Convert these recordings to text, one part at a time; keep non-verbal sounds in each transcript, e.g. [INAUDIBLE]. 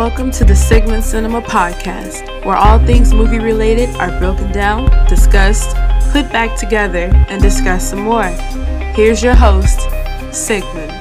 Welcome to the Sigmon Cinema Podcast, where all things movie related are broken down, discussed, put back together, and discussed some more. Here's your host, Sigmon.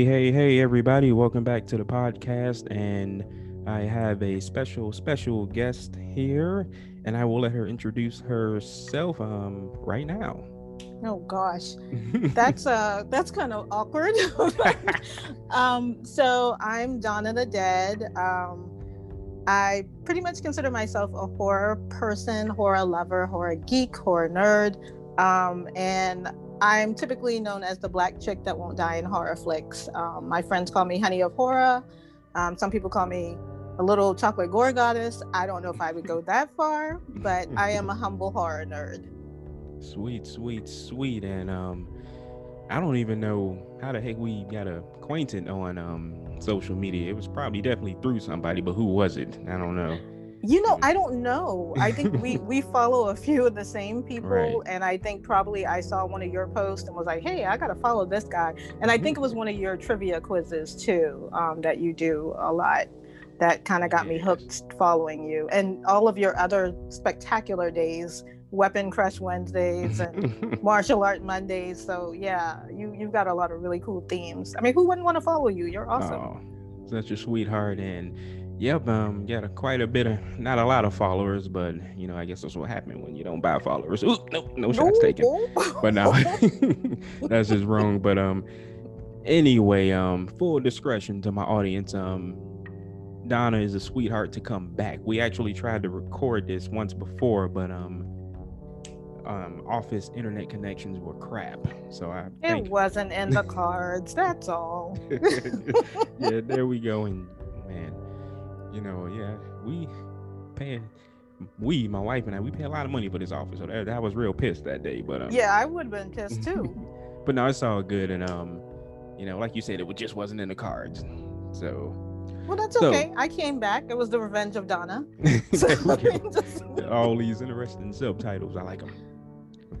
Hey, hey, hey, everybody. Welcome back to the podcast. And I have a special, special guest here, and I will let her introduce herself um, right now. Oh gosh, [LAUGHS] that's uh that's kind of awkward. [LAUGHS] um, so I'm Donna the Dead. Um, I pretty much consider myself a horror person, horror lover, horror geek, horror nerd, um, and I'm typically known as the black chick that won't die in horror flicks. Um, my friends call me Honey of Horror. Um, some people call me a little chocolate gore goddess. I don't know if I would go that far, but I am a humble horror nerd. Sweet, sweet, sweet. And um, I don't even know how the heck we got acquainted on um, social media. It was probably definitely through somebody, but who was it? I don't know. You know, I don't [LAUGHS] know. I think we [LAUGHS] we follow a few of the same people, right. and I think probably I saw one of your posts and was like, "Hey, I gotta follow this guy." And I think it was one of your trivia quizzes too um, that you do a lot. That kind of got me hooked following you, and all of your other spectacular days, Weapon Crush Wednesdays and [LAUGHS] Martial Art Mondays. So yeah, you you've got a lot of really cool themes. I mean, who wouldn't want to follow you? You're awesome. Oh, such a sweetheart and Yep, um, got a, quite a bit of, not a lot of followers, but you know, I guess that's what happened when you don't buy followers. Ooh, no, no shots taken. But now [LAUGHS] [LAUGHS] that's just wrong. But um, anyway, um, full discretion to my audience. Um, Donna is a sweetheart to come back. We actually tried to record this once before, but um, um, office internet connections were crap. So I it think... wasn't in the cards. That's all. [LAUGHS] yeah, there we go. And man you know, yeah, we pay we, my wife and I, we pay a lot of money for this office. So that, that was real pissed that day. But um, yeah, I would have been pissed [LAUGHS] too. but no, it's all good. And um, you know, like you said, it just wasn't in the cards. So well, that's so, okay. I came back. It was the revenge of Donna. [LAUGHS] [LAUGHS] all these interesting subtitles. I like them.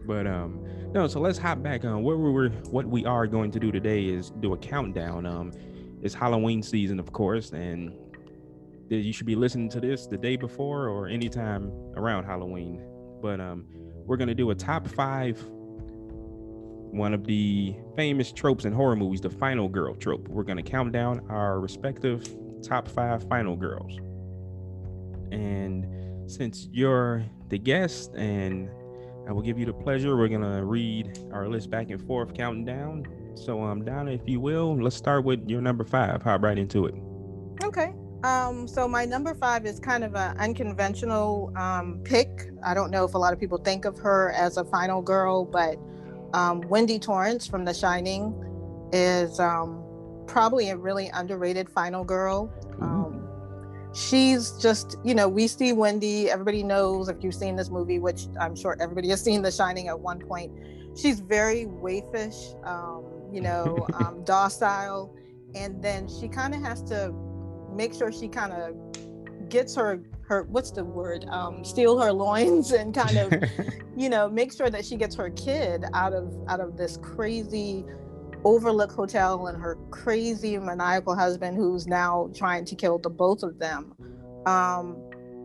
But um, no. So let's hop back on what we were. What we are going to do today is do a countdown. Um, it's Halloween season, of course, and that you should be listening to this the day before or anytime around Halloween. But um, we're gonna do a top five, one of the famous tropes in horror movies, the final girl trope. We're gonna count down our respective top five final girls. And since you're the guest and I will give you the pleasure, we're gonna read our list back and forth, counting down. So um Donna, if you will, let's start with your number five. Hop right into it. Okay. Um, so my number five is kind of an unconventional um, pick. I don't know if a lot of people think of her as a final girl, but um, Wendy Torrance from The Shining is um, probably a really underrated final girl. Um, she's just, you know, we see Wendy. Everybody knows if you've seen this movie, which I'm sure everybody has seen The Shining at one point. She's very waifish, um, you know, [LAUGHS] docile, and then she kind of has to make sure she kind of gets her her what's the word um steal her loins [LAUGHS] and kind of [LAUGHS] you know make sure that she gets her kid out of out of this crazy overlook hotel and her crazy maniacal husband who's now trying to kill the both of them. Um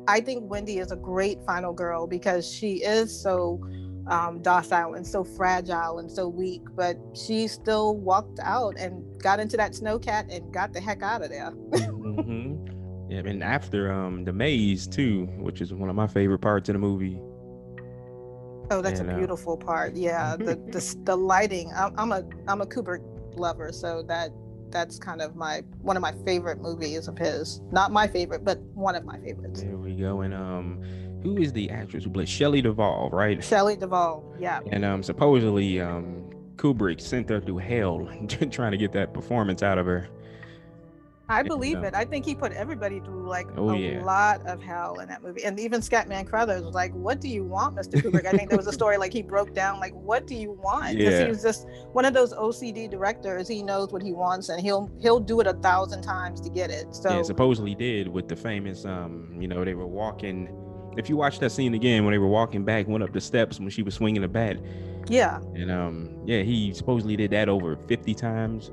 i think wendy is a great final girl because she is so um, docile and so fragile and so weak, but she still walked out and got into that snowcat and got the heck out of there. mm-hmm. Yeah, and after um the maze too, which is one of my favorite parts of the movie. Oh, that's and, a uh, beautiful uh, part. Yeah, the, [LAUGHS] the the lighting. I'm, I'm a I'm a Kubrick lover, so that that's kind of my one of my favorite movies of his. Not my favorite, but one of my favorites. There we go. And um who is the actress who played Shelley Duvall, right? Shelley Duvall, yeah. And um, supposedly um, Kubrick sent her through hell [LAUGHS] trying to get that performance out of her. I believe it. I think he put everybody through like Oh, a yeah. lot of hell in that movie. And even Scatman Crothers was like, What do you want, Mr. Kubrick? I think there was a story like he broke down, like, what do you want? Because Yeah. he was just one of those OCD directors. He knows what he wants and he'll he'll do it a thousand times to get it. So yeah, supposedly did with the famous um, you know, they were walking if you watch that scene again when they were walking back, went up the steps when she was swinging the bat, yeah. and um, yeah, he supposedly did that over fifty times.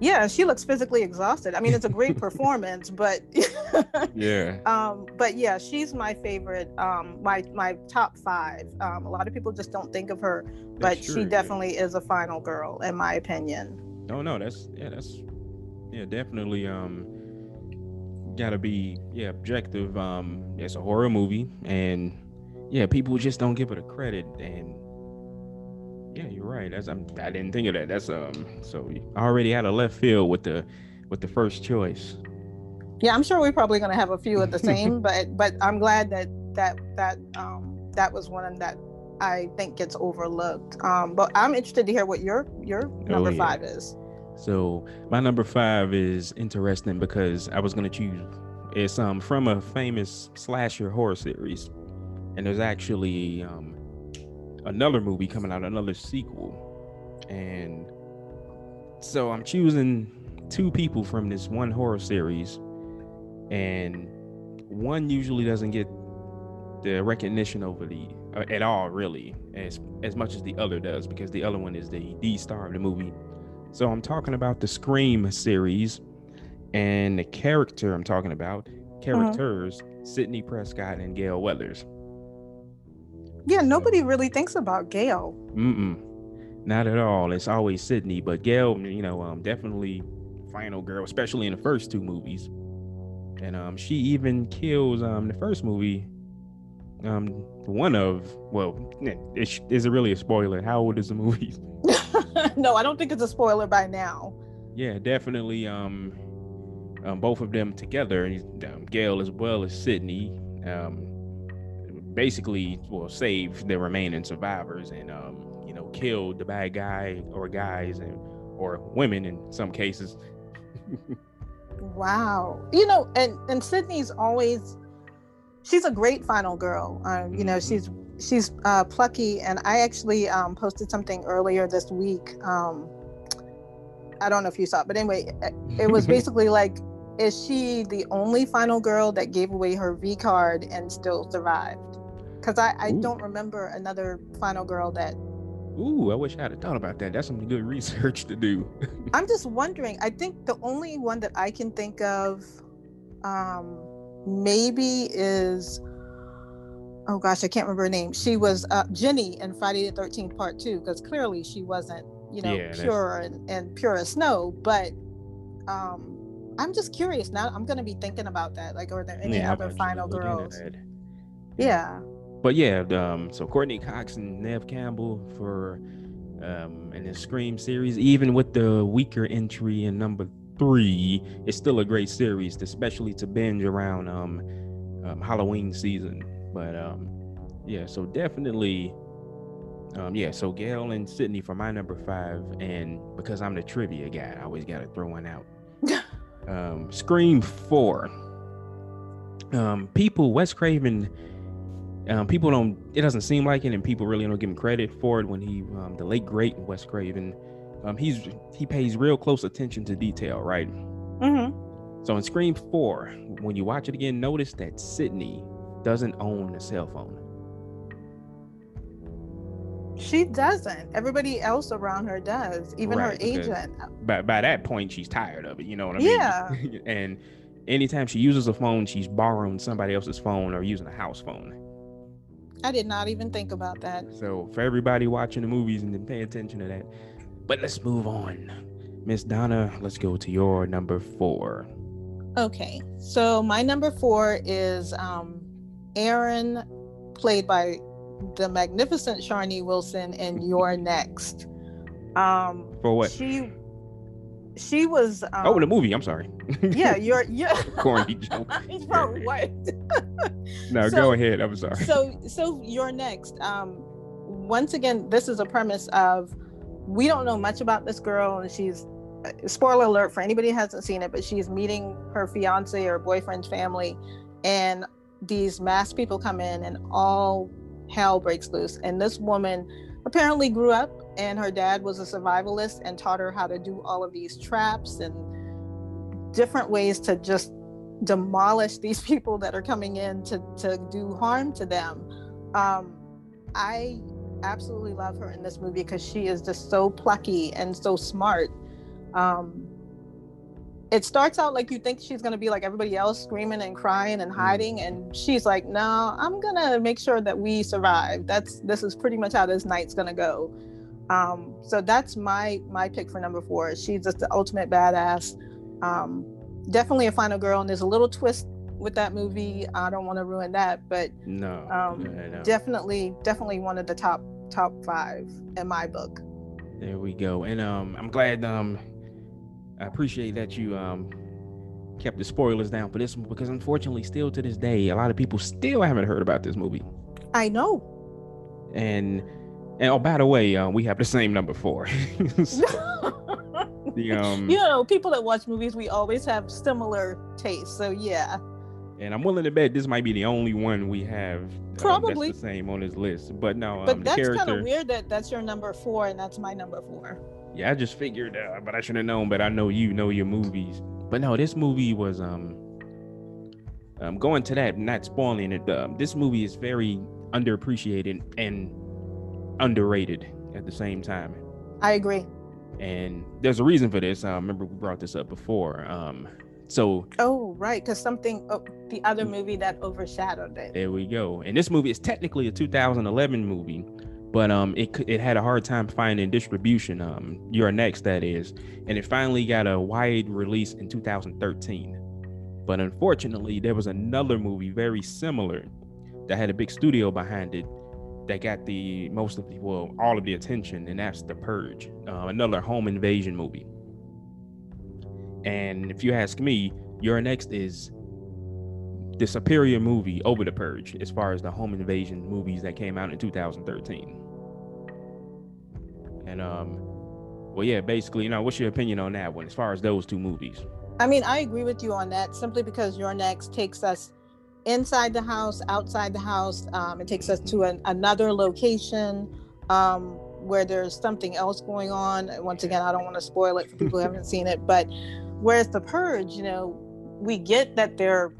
Yeah, she looks physically exhausted. I mean, it's a great [LAUGHS] performance, but [LAUGHS] Yeah, um but yeah she's my favorite um my my top five um a lot of people just don't think of her but true, she yeah. definitely is a final girl in my opinion No, no, that's yeah, that's yeah, definitely um gotta be yeah, objective. Um it's a horror movie and yeah, people just don't give it a credit and yeah, you're right. That's I'm, I didn't think of that. That's um so I already had a left field with the with the first choice. yeah i'm sure we're probably going to have a few of the [LAUGHS] same but but i'm glad that that that um that was one that i think gets overlooked um but i'm interested to hear what your your number Oh, yeah. five is So my number five is interesting because I was gonna choose it's um from a famous slasher horror series, and there's actually um another movie coming out, another sequel, and so I'm choosing two people from this one horror series, and one usually doesn't get the recognition over the uh, at all really as as much as the other does because the other one is the D star of the movie. So I'm talking about the Scream series and the character I'm talking about, characters Sidney Prescott and Gale Weathers. yeah nobody really thinks about gale Mm-mm. Not at all. It's always Sidney, but Gale, you know, um, definitely final girl, especially in the first two movies. And um, she even kills um the first movie. Um, one of well, is, is it really a spoiler? How old is the movie? [LAUGHS] [LAUGHS] no i don't think it's a spoiler by now Yeah, definitely. Um, um, both of them together, um, Gale as well as Sidney, um, basically will save the remaining survivors and um, you know, killed the bad guy or guys and or women in some cases. [LAUGHS] Wow. You know, and and Sidney's always she's a great final girl. Um, you know, Mhm. she's she's uh, plucky, and I actually um, posted something earlier this week. Um, I don't know if you saw it, but anyway, it- it was [LAUGHS] basically like, is she the only final girl that gave away her V card and still survived? Because I, I Ooh. don't remember another final girl that. Ooh, I wish I had thought about that. That's some good research to do. [LAUGHS] I'm just wondering. I think the only one that I can think of, um, maybe is. Oh gosh, I can't remember her name. She was uh, Ginny in Friday the Thirteenth Part Two, because clearly she wasn't, you know, Yeah, pure and, and pure as snow. But um, I'm just curious now. I'm going to be thinking about that. Like, are there any Yeah, other final girls? Yeah. But yeah, um, so Courteney Cox and Neve Campbell for um in the Scream series, even with the weaker entry in number three, it's still a great series, especially to binge around um, um Halloween season. But um yeah, so definitely um yeah, so Gale and Sidney for my number five, and because I'm the trivia guy, I always gotta throw one out. [LAUGHS] um Scream four. Um people Wes Craven um, people don't it doesn't seem like it and people really don't give him credit for it when he um, the late great wes craven um, he's he pays real close attention to detail right Mm-hmm. so in scream 4 when you watch it again notice that sidney doesn't own a cell phone She doesn't. Everybody else around her does. Even Right, her agent. by, by that point she's tired of it you know what i mean Yeah. [LAUGHS] and anytime she uses a phone she's borrowing somebody else's phone or using a house phone I did not even think about that. So for everybody watching the movies and then pay attention to that. But let's move on. Miss Donna, let's go to your number four. Okay, so my number four is um, Erin, played by the magnificent Sharni Vinson in Your [LAUGHS] Next. Um, For what? She, she was. Um, oh, the movie. I'm sorry. [LAUGHS] Yeah, you're. Yeah. [LAUGHS] Corny joke. For what? No, So- go ahead. I'm sorry. so so you're next um once again this is a premise of we don't know much about this girl and she's spoiler alert for anybody who hasn't seen it, but she's meeting her fiance or boyfriend's family, and these masked people come in, and all hell breaks loose. And this woman apparently grew up, and her dad was a survivalist and taught her how to do all of these traps and different ways to just demolish these [LAUGHS] people that are coming in to to do harm to them. Um, I absolutely love her in this movie because she is just so plucky and so smart. Um, it starts out like you think she's going to be like everybody else screaming and crying and hiding and she's like no i'm going to make sure that we survive. That's this is pretty much how this night's going to go. Um, so that's my my pick for number four. She's just the ultimate badass. Um, definitely a final girl and there's a little twist with that movie. I don't want to ruin that but no, um, no. definitely definitely one of the top top five in my book. There we go. And um i'm glad um I appreciate that you um kept the spoilers down for this one because unfortunately, still to this day, a lot of people still haven't heard about this movie. I know. And and oh, by the way, uh, we have the same number four. [LAUGHS] [LAUGHS] the um, you know, people that watch movies, we always have similar tastes. So yeah. And I'm willing to bet this might be the only one we have uh, probably the same on this list. But no, um, but that's kind of weird that that's your number four and that's my number four. Yeah, I just figured, uh, but I should have known. But I know you know your movies. But no, this movie was um, um going to that, not spoiling it. Um, this movie is very underappreciated and underrated at the same time. I agree. And there's a reason for this. I remember we brought this up before. Um, so oh right, because something oh, the other mm. movie that overshadowed it. There we go. And this movie is technically a 2011 movie, but um, it it had a hard time finding distribution. Um, You're Next, that is, and it finally got a wide release in 2013. But unfortunately, there was another movie very similar that had a big studio behind it that got the most of the well all of the attention, and that's The Purge, uh, another home invasion movie. And if you ask me, You're Next is the superior movie over The Purge as far as the home invasion movies that came out in 2013. And um, well, yeah, basically, you know, what's your opinion on that one as far as those two movies? I mean, I agree with you on that simply because You're Next takes us inside the house, outside the house. Um, it takes us to an, another location um, where there's something else going on. Once again, I don't want to spoil it for people who haven't seen it, but whereas The Purge, you know, we get that they're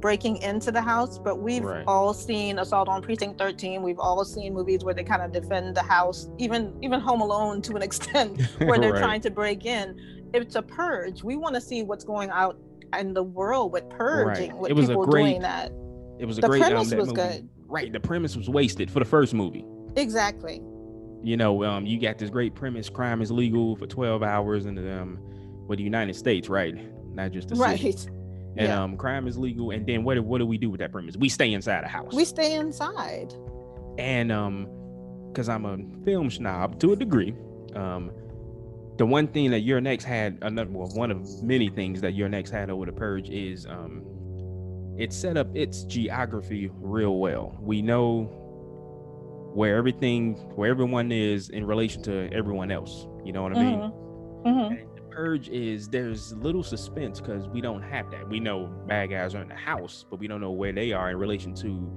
breaking into the house, but we've right. all seen Assault on Precinct 13. We've all seen movies where they kind of defend the house, even even Home Alone to an [LAUGHS] extent, where they're right. trying to break in. It's a purge. We want to see what's going out in the world with purging, right. with it was people a great, doing that. It was a the great. The premise um, was movie. good. Right. The premise was wasted for the first movie. Exactly. You know, um, you got this great premise: crime is legal for 12 hours in the um, the United States, right? Not just the right. City and yeah. um, crime is legal. And then what what do we do with that premise? We stay inside a house. We stay inside. And um, because I'm a film snob to a degree, um, the one thing that You're Next had another well, one of many things that You're Next had over the purge is um, it set up its geography real well. We know where everything where everyone is in relation to everyone else. You know what I mean? Mm-hmm. Mm-hmm purge is there's little suspense because we don't have that. We know bad guys are in the house, but we don't know where they are in relation to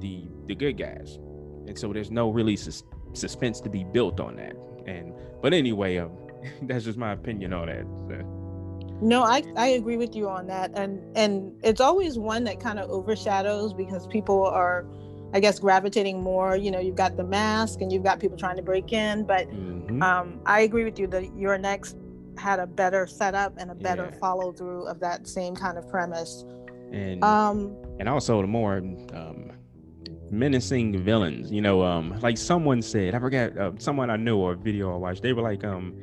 the the good guys, and so there's no really sus- suspense to be built on that. And but anyway, um, [LAUGHS] that's just my opinion on that. So. No, I, I agree with you on that. And and it's always one that kind of overshadows because people are I guess gravitating more. You know, you've got the mask and you've got people trying to break in. But mm-hmm. um, I agree with you that You're Next had a better setup and a better yeah. follow through of that same kind of premise. And um, and also the more um, menacing villains. You know, um, like someone said, I forgot, uh, someone I knew or a video I watched. They were like, um,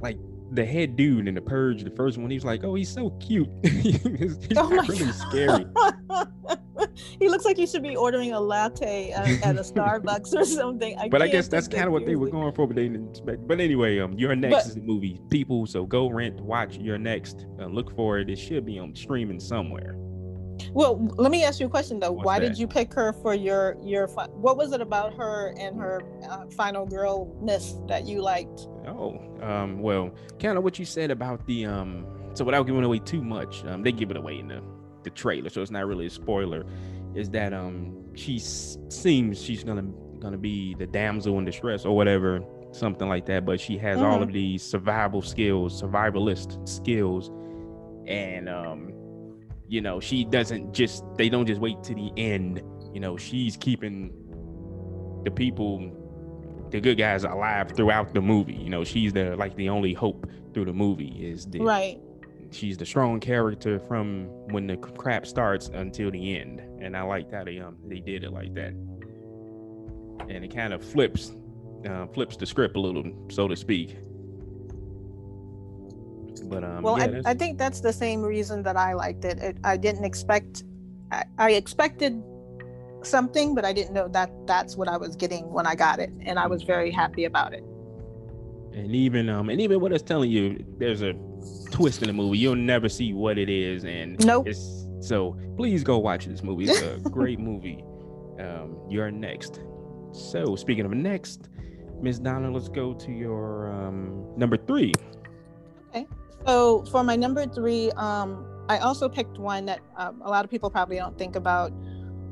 like the head dude in the Purge, the first one. He was like, oh, he's so cute. [LAUGHS] he's, he's oh really scary. [LAUGHS] he looks like he should be ordering a latte at, at a Starbucks or [LAUGHS] something. I but I guess that's kind of what they were going for, but they didn't expect. But anyway, um, You're Next but, is a movie, people. So go rent, watch You're Next, uh, look for it. It should be on streaming somewhere. Well, let me ask you a question though. What's Why that? did you pick her for your your? What was it about her and her uh, final girlness that you liked? Oh, um, well, kind of what you said about the um. So without giving away too much, um, they give it away in the the trailer, so it's not really a spoiler. Is that um she s- seems she's gonna gonna be the damsel in distress or whatever, something like that. But she has all Mhm. of these survival skills, survivalist skills, and um, you know, she doesn't just they don't just wait to the end. You know, she's keeping the people, the good guys alive throughout the movie. You know, she's the like the only hope through the movie is the Right. she's the strong character from when the crap starts until the end and i liked how they um they did it like that and it kind of flips uh, flips the script a little so to speak but um Well, yeah, I, I think that's the same reason that I liked it. it I didn't expect, I, I expected something, but I didn't know that that's what I was getting when I got it, and I was very happy about it. and even um and even what it's telling you there's a twist in the movie you'll never see what it is and Nope. it's so please go watch this movie it's a [LAUGHS] great movie um you're next so speaking of next miss donna let's go to your um number three Okay. So for my number three, um, I also picked one that um, a lot of people probably don't think about,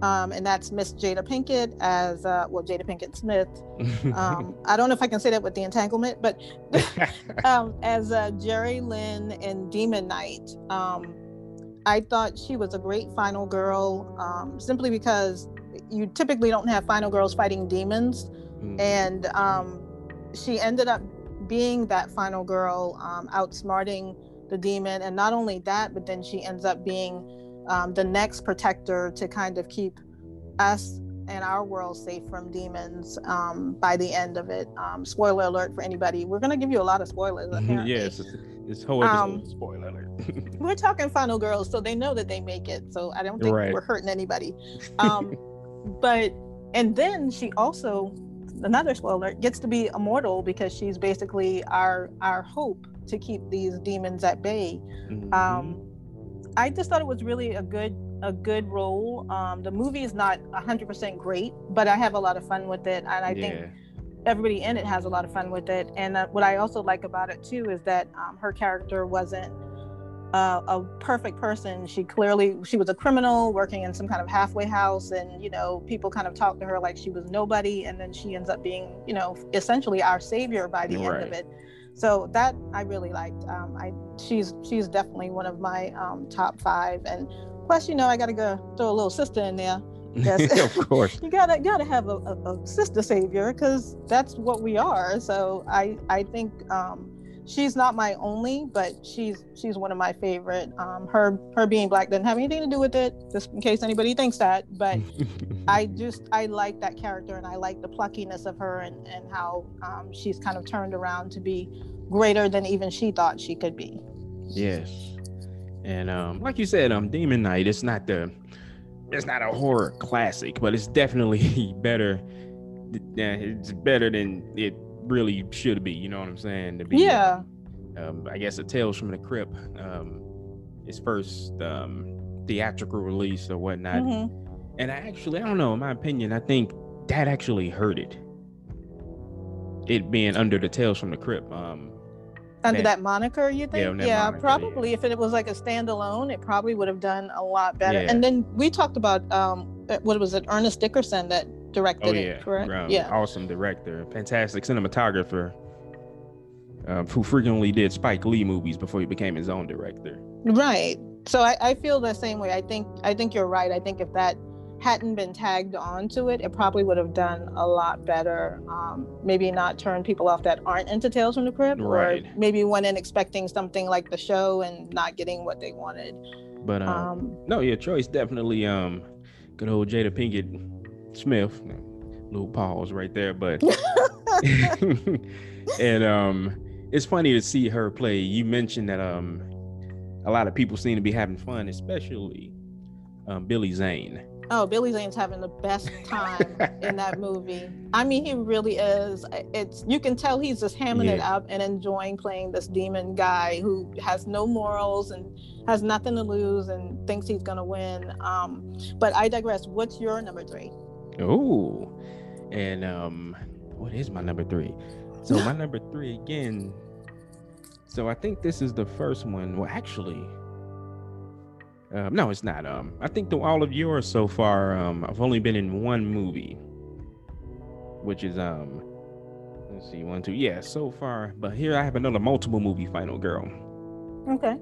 um, and that's Miss Jada Pinkett as uh, well, Jada Pinkett Smith. [LAUGHS] Um, I don't know if I can say that with the entanglement, but [LAUGHS] um, as uh, Jeryline in Demon Knight. Um, I thought she was a great final girl, um, simply because you typically don't have final girls fighting demons, Mhm. and um, she ended up being that final girl, um, outsmarting the demon, and not only that, but then she ends up being um, the next protector to kind of keep us and our world safe from demons um, by the end of it. Um, spoiler alert for anybody. We're going to give you a lot of spoilers. [LAUGHS] Apparently. yes, it's- this whole episode. Um, spoiler alert. [LAUGHS] We're talking final girls, so they know that they make it. So I don't think Right. we're hurting anybody. [LAUGHS] Um, but, and then she also, another spoiler, gets to be immortal because she's basically our our hope to keep these demons at bay. Mhm. um i just thought it was really a good a good role. Um the movie is not 100% great but i have a lot of fun with it and i yeah. think everybody in it has a lot of fun with it. And uh, what i also like about it too is that um, her character wasn't uh, a perfect person. She clearly she was a criminal working in some kind of halfway house and you know people kind of talked to her like she was nobody and then she ends up being you know essentially our savior by the end of it so that i really liked. Um, i she's she's definitely one of my um, top five. And plus you know i gotta go throw a little sister in there. Yes. [LAUGHS] of course. [LAUGHS] you gotta gotta have a, a, a sister savior because that's what we are. So i i think um she's not my only but she's she's one of my favorite. Um her her being black doesn't have anything to do with it just in case anybody thinks that but [LAUGHS] i just i like that character and i like the pluckiness of her and and how um she's kind of turned around to be greater than even she thought she could be Yes. And um, like you said, um, Demon Knight, it's not the it's not a horror classic, but it's definitely [LAUGHS] better. It's better than it really should be. You know what I'm saying? To be, yeah Um, I guess a Tales from the Crypt, um, its first um theatrical release or whatnot. Mhm. And I actually, I don't know, in my opinion, I think that actually hurt it. It being under the Tales from the Crypt. Um, under Yeah. that moniker you think that yeah, moniker, yeah. probably if it was like a standalone it probably would have done a lot better Yeah. and then we talked about um uh, what was it ernest dickerson that directed Oh it yeah, correct um, yeah awesome director, fantastic cinematographer, um, who frequently did Spike Lee movies before he became his own director. right so I, I feel the same way i think i think you're right i think if that hadn't been tagged onto it it probably would have done a lot better um maybe not turn people off that aren't into tales from the crypt Right. or maybe went in expecting something like the show and not getting what they wanted But um, um no, yeah, choice definitely um, good old Jada Pinkett Smith, little pause right there, but [LAUGHS] [LAUGHS] and um, it's funny to see her play. You mentioned that um, a lot of people seem to be having fun, especially um, Billy Zane. Oh, Billy Zane's having the best time in that [LAUGHS] movie. I mean, he really is. It's you can tell he's just hamming it up and enjoying playing this demon guy who has no morals and has nothing to lose and thinks he's gonna win. Um, but I digress. What's your number three? Oh, and um, what is my number three? So my [LAUGHS] number three again. So I think this is the first one. Well, actually, um, no, it's not. Um, I think the, all of yours so far. Um, I've only been in one movie, which is um, let's see, one, two, yeah, so far. But here I have another multiple movie final girl, Okay.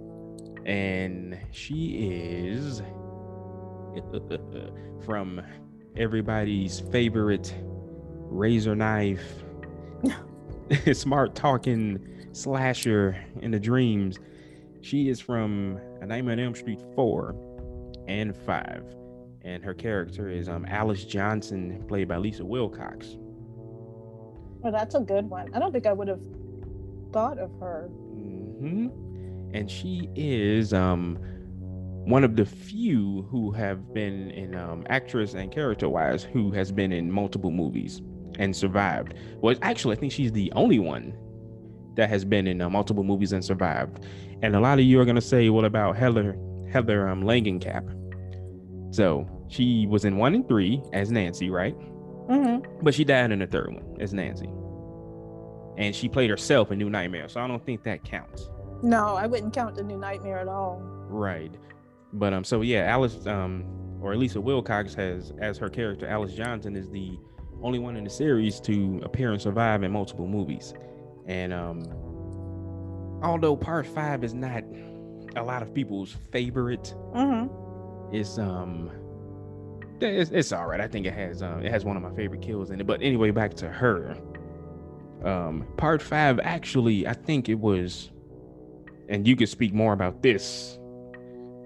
and she is [LAUGHS] from everybody's favorite razor knife, [LAUGHS] [LAUGHS] smart talking slasher in the dreams. She is from A Nightmare on Elm Street 4 and 5. And her character is um Alice Johnson, played by Lisa Wilcox. Oh, that's a good one. I don't think I would have thought of her. hmm And she is um one of the few who have been in um actress and character wise who has been in multiple movies and survived. Well, actually, I think she's the only one that has been in uh, multiple movies and survived. And a lot of you are gonna say, "What about Heather Heather um, Langenkamp?" So she was in one and three as Nancy, right? Mm-hmm. But she died in the third one as Nancy. And she played herself in New Nightmare, so I don't think that counts. No, I wouldn't count the new nightmare at all. Right. But um so yeah, Alice um or Lisa Wilcox has as her character Alice Johnson is the only one in the series to appear and survive in multiple movies. And um although part 5 is not a lot of people's favorite, Mm-hmm. it's um it's, it's all right. I think it has um it has one of my favorite kills in it. But anyway, back to her. Um part 5 actually I think it was and you could speak more about this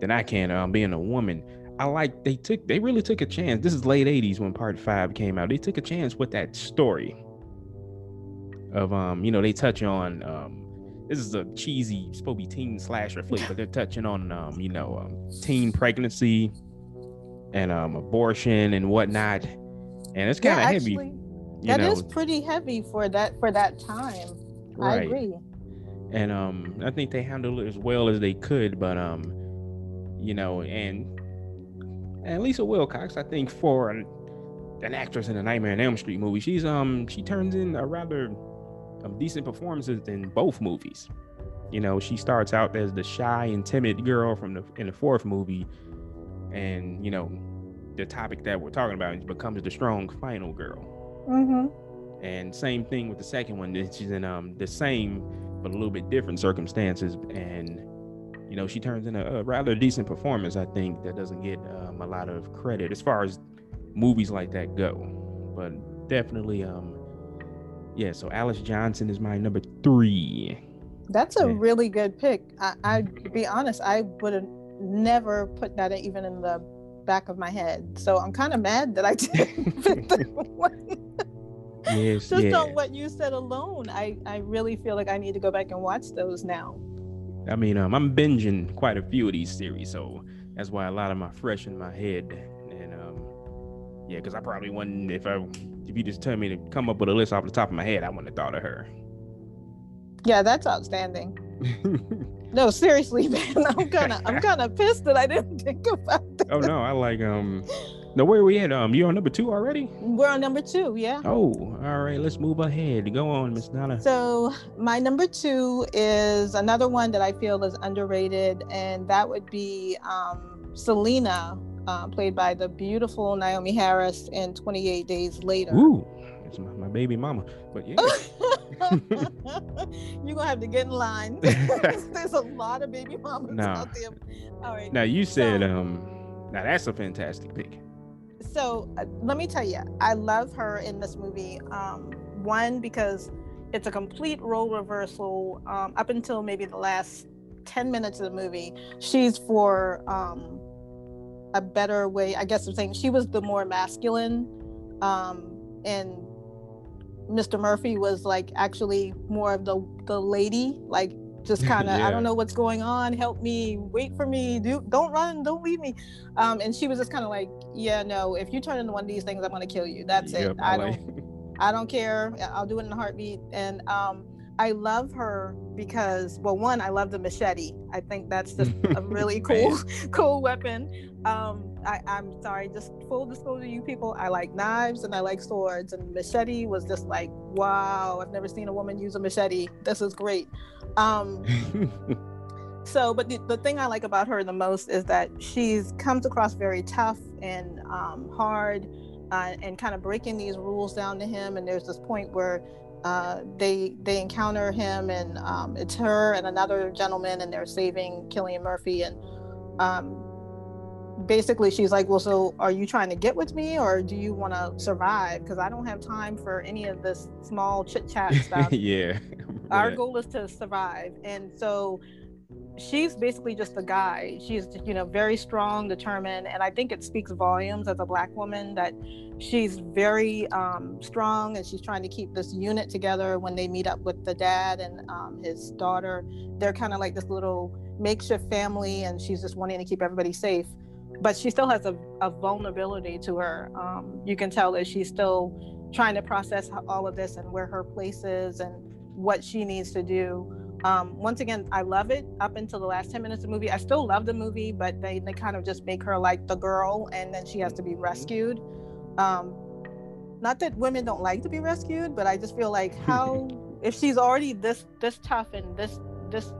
than I can um being a woman. I like they took they really took a chance. This is late 80s when part 5 came out. They took a chance with that story of um you know they touch on um this is a cheesy supposed to be teen slasher flick, but they're touching on um you know um, teen pregnancy and um abortion and whatnot. And it's kind of yeah, heavy. that is know, pretty heavy for that for that time. I right. agree. and um i think they handled it as well as they could but um you know and and lisa wilcox i think for an, an actress in a nightmare on elm street movie she's um she turns in a rather um, decent performances in both movies. You know she starts out as the shy and timid girl from the in the fourth movie and you know the topic that we're talking about becomes the strong final girl. Mm-hmm. and same thing with the second one she's in um the same but a little bit different circumstances and you know she turns in a, a rather decent performance i think that doesn't get um, a lot of credit as far as movies like that go. But definitely um yeah so alice johnson is my number three That's a Yeah. really good pick. I, I to be honest, I would have never put that even in the back of my head. So I'm kind of mad that I [LAUGHS] didn't pick that [LAUGHS] one. yes Just yeah on what you said alone, I I really feel like I need to go back and watch those now. i mean um i'm binging quite a few of these series so that's why a lot of my fresh in my head and um yeah because i probably wouldn't if i if you just tell me to come up with a list off the top of my head i wouldn't have thought of her Yeah, that's outstanding. [LAUGHS] No, seriously, [LAUGHS] man, I'm kind of I'm kind of pissed that I didn't think about that. oh no, I like um. No, where we at? Um, you on number two already? We're on number two, yeah. Oh, all right. Let's move ahead. Go on, Miss Donna. So my number two is another one that I feel is underrated, and that would be um, Selena, uh, played by the beautiful Naomie Harris in 28 Days Later. Ooh, it's my, my baby mama. But yeah, [LAUGHS] You're gonna have to get in line. [LAUGHS] [LAUGHS] There's a lot of baby mamas Nah. out there. All right. now you said So- um. Now that's a fantastic pick. so uh, let me tell you i love her in this movie um one because it's a complete role reversal um, up until maybe the last 10 minutes of the movie she's for um a better way i guess i'm saying she was the more masculine um and mr murphy was like actually more of the the lady like just [LAUGHS] kind of i don't know what's going on help me wait for me do don't run don't leave me. Um and she was just kind of like yeah no if you turn into one of these things i'm gonna kill you. That's it. I don't i don't care. I'll do it in a heartbeat. And um i love her because well one i love the machete i think that's just a [LAUGHS] really cool [LAUGHS] cool weapon um I, i'm sorry just full disclosure you people i like knives and i like swords and machete was just like Wow, I've never seen a woman use a machete. This is great. Um, [LAUGHS] so, but the, the thing I like about her the most is that she's comes across very tough and um, hard, uh, and kind of breaking these rules down to him. And there's this point where uh, they they encounter him, and um, it's her and another gentleman, and they're saving Cillian Murphy, and um, basically she's like, well, so are you trying to get with me, or do you want to survive? Because I don't have time for any of this small chit chat [LAUGHS] stuff. yeah. [LAUGHS] Our goal is to survive, and so she's basically just a guy. She's you know very strong, determined, and I think it speaks volumes as a black woman that she's very um, strong and she's trying to keep this unit together. When they meet up with the dad and um, his daughter, they're kind of like this little makeshift family, and she's just wanting to keep everybody safe. But she still has a, a vulnerability to her. Um, you can tell that she's still trying to process all of this and where her place is and what she needs to do um, once again, I love it up until the last 10 minutes of the movie. I still love the movie, but they, they kind of just make her like the girl and then she has to be rescued. Um, not that women don't like to be rescued, but I just feel like [LAUGHS] how if she's already this this tough and this this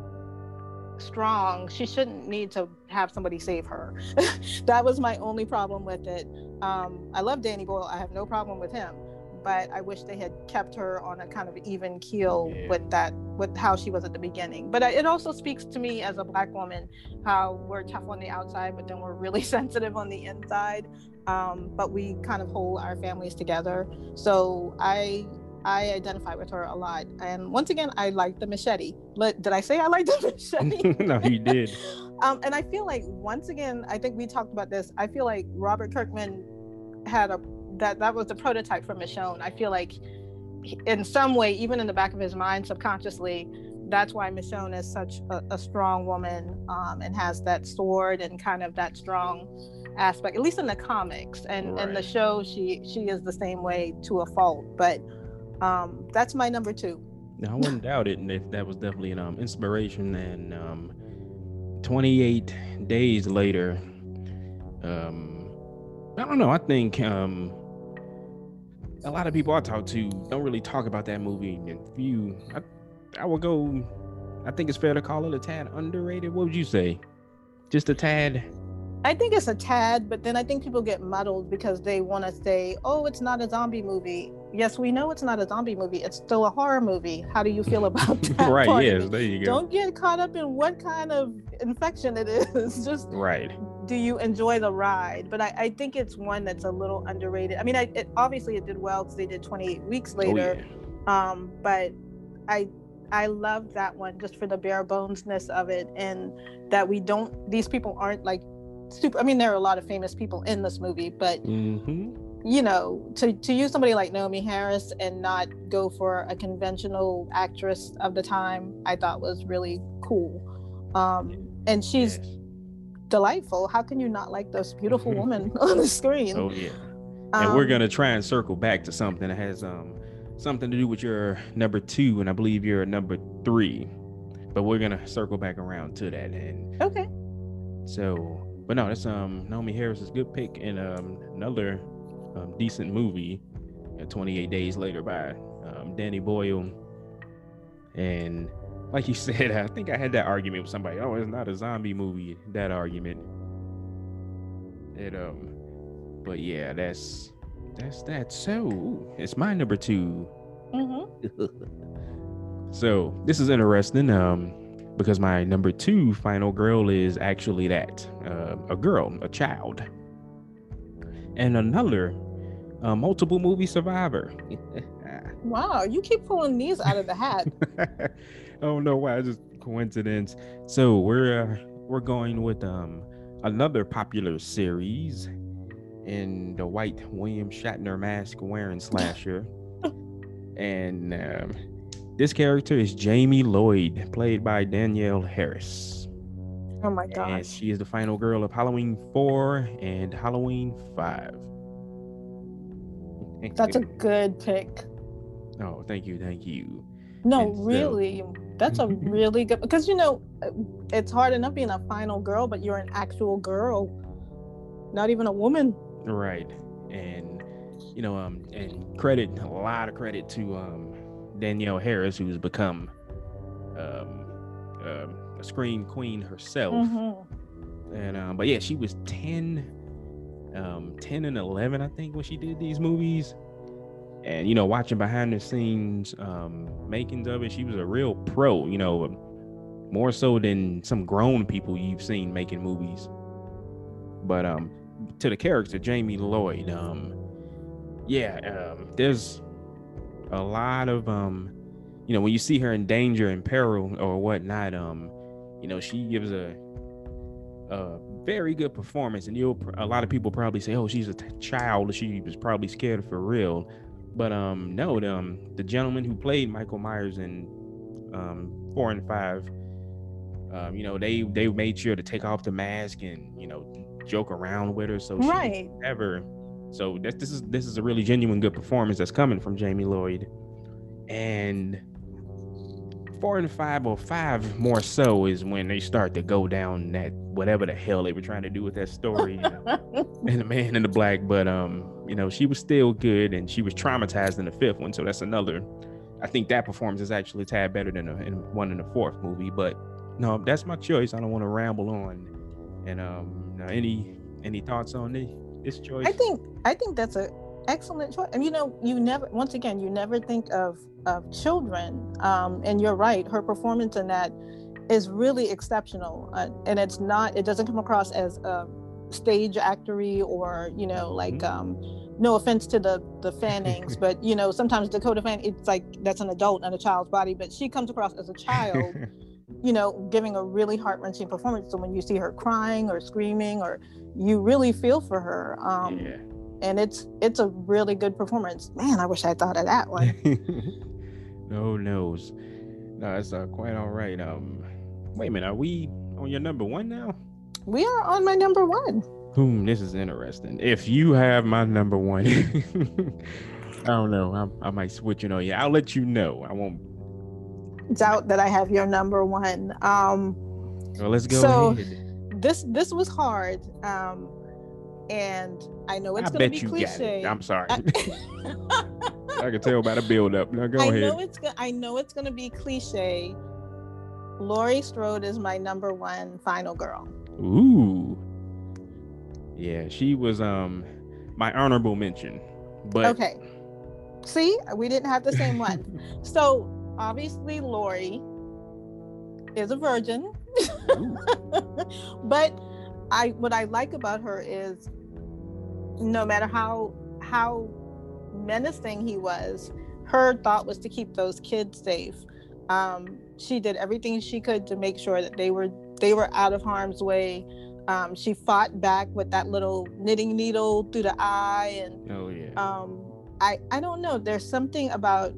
strong, she shouldn't need to have somebody save her. [LAUGHS] that was my only problem with it. Um, I love Danny Boyle. I have no problem with him but I wish they had kept her on a kind of even keel yeah. with that, with how she was at the beginning. But it also speaks to me as a black woman how we're tough on the outside, but then we're really [LAUGHS] sensitive on the inside. Um, but we kind of hold our families together. So I I identify with her a lot. And once again, I like the machete. But did I say I like the [LAUGHS] machete? [LAUGHS] no, you did. um, and I feel like once again, I think we talked about this. I feel like Robert Kirkman had a that that was the prototype for Michonne. I feel like in some way, even in the back of his mind, subconsciously, that's why Michonne is such a, a strong woman um, and has that sword and kind of that strong aspect, at least in the comics. And right. in the show, she she is the same way to a fault. But um, that's my number two. Now, I wouldn't [LAUGHS] doubt it, and if that was definitely an um, inspiration. And um, 28 days later, um, I don't know. I think um, a lot of people I talk to don't really talk about that movie. And you, I, I would go. I think it's fair to call it a tad underrated. What would you say? Just a tad. I think it's a tad, but then I think people get muddled because they want to say, "Oh, it's not a zombie movie." Yes, we know it's not a zombie movie. It's still a horror movie. How do you feel [LAUGHS] about that? right. Yes. There you go. Don't get caught up in what kind of infection it is. [LAUGHS] Just right do you enjoy the ride? But I, I think it's one that's a little underrated. I mean, I it, obviously it did well because they did 28 weeks later. Oh, yeah. um, but I I love that one just for the bare bonesness of it and that we don't these people aren't like super I mean there are a lot of famous people in this movie, but mm-hmm. you know, to to use somebody like Naomie Harris and not go for a conventional actress of the time, I thought was really cool. Um, and she's yes delightful. How can you not like this beautiful [LAUGHS] woman [LAUGHS] on the screen? Oh yeah. And um, we're gonna try and circle back to something that has um something to do with your number two, and I believe you're number three. But we're gonna circle back around to that. And okay. So, but no, that's um Naomie Harris's good pick and um another um, decent movie. Uh, 28 Days Later by um, Danny Boyle. And like you [LAUGHS] said, I think I had that argument with somebody. Oh, it's not a zombie movie. That argument. It um, but yeah, that's that's that. So ooh, it's my number 2 mm-hmm. [LAUGHS] so this is interesting. Um, because my number two final girl is actually that uh, a girl, a child, and another uh, multiple movie survivor. [LAUGHS] wow, you keep pulling these out of the hat. I don't know why. It's just coincidence. So we're uh, we're going with um another popular series in the white William Shatner mask wearing [LAUGHS] slasher, and um, this character is Jamie Lloyd, played by Danielle Harris. Oh my god! And she is the final girl of Halloween four and Halloween five. That's a good pick. Oh, thank you, thank you. No, really. That's a really good because you know it's hard enough being a final girl, but you're an actual girl, not even a woman. Right, and you know, um, and credit a lot of credit to um, Danielle Harris, who's become um, um a scream queen herself. Mm-hmm. And um, but yeah, she was 10, um, 10 and 11, I think, when she did these movies. And you know, watching behind the scenes um, makings of it, she was a real pro. You know, more so than some grown people you've seen making movies. But um, to the character Jamie Lloyd, um, yeah, um, there's a lot of um, you know, when you see her in danger and peril or whatnot, um, you know, she gives a a very good performance, and you'll a lot of people probably say, "Oh, she's a t- child. She was probably scared for real." But um, no, the, um, the gentleman who played Michael Myers in um four and five, um, you know, they they made sure to take off the mask and you know joke around with her, so she Right. never. So that this is this is a really genuine good performance that's coming from Jamie Lloyd, and four and five or five more so is when they start to go down that whatever the hell they were trying to do with that story and [LAUGHS] the man in the black. But um, you know, she was still good and she was traumatized in the fifth one, so that's another. I think that performance is actually a tad better than in one in the fourth movie, but no, that's my choice. I don't want to ramble on. And um, now any any thoughts on this this choice? I think I think that's a excellent choice. And you know, you never once again you never think of of children. Um, and you're right, her performance in that is really exceptional. Uh, and it's not it doesn't come across as a stage actory or you know like Mhm. um no offense to the the Fannings, [LAUGHS] but you know sometimes Dakota Fanning it's like that's an adult in a child's body, but she comes across as a child [LAUGHS] you know, giving a really heart wrenching performance. So when you see her crying or screaming, or you really feel for her, um, yeah. and it's it's a really good performance. Man, I wish I thought of that one. [LAUGHS] no knows. No, it's uh, quite all right. Um, wait a minute, are we on your number one now? We are on my number one. Hmm, this is interesting. If you have my number one, [LAUGHS] I don't know. I, I might switch it on you. I'll let you know. I won't. Doubt that I have your number one. Um, Well, let's go So, ahead. this this was hard, um, and I know it's gonna bet be cliche. I'm sorry. I, [LAUGHS] I can tell by the build up. Now go I ahead. know it's I know it's gonna be cliche. Laurie Strode is my number one final girl. Ooh. Yeah, she was um my honorable mention. But Okay. See, we didn't have the same one. [LAUGHS] So obviously, Laurie is a virgin, [LAUGHS] but I what I like about her is no matter how how menacing he was, her thought was to keep those kids safe. Um, she did everything she could to make sure that they were they were out of harm's way. Um, she fought back with that little knitting needle through the eye and Oh yeah. um i i don't know there's something about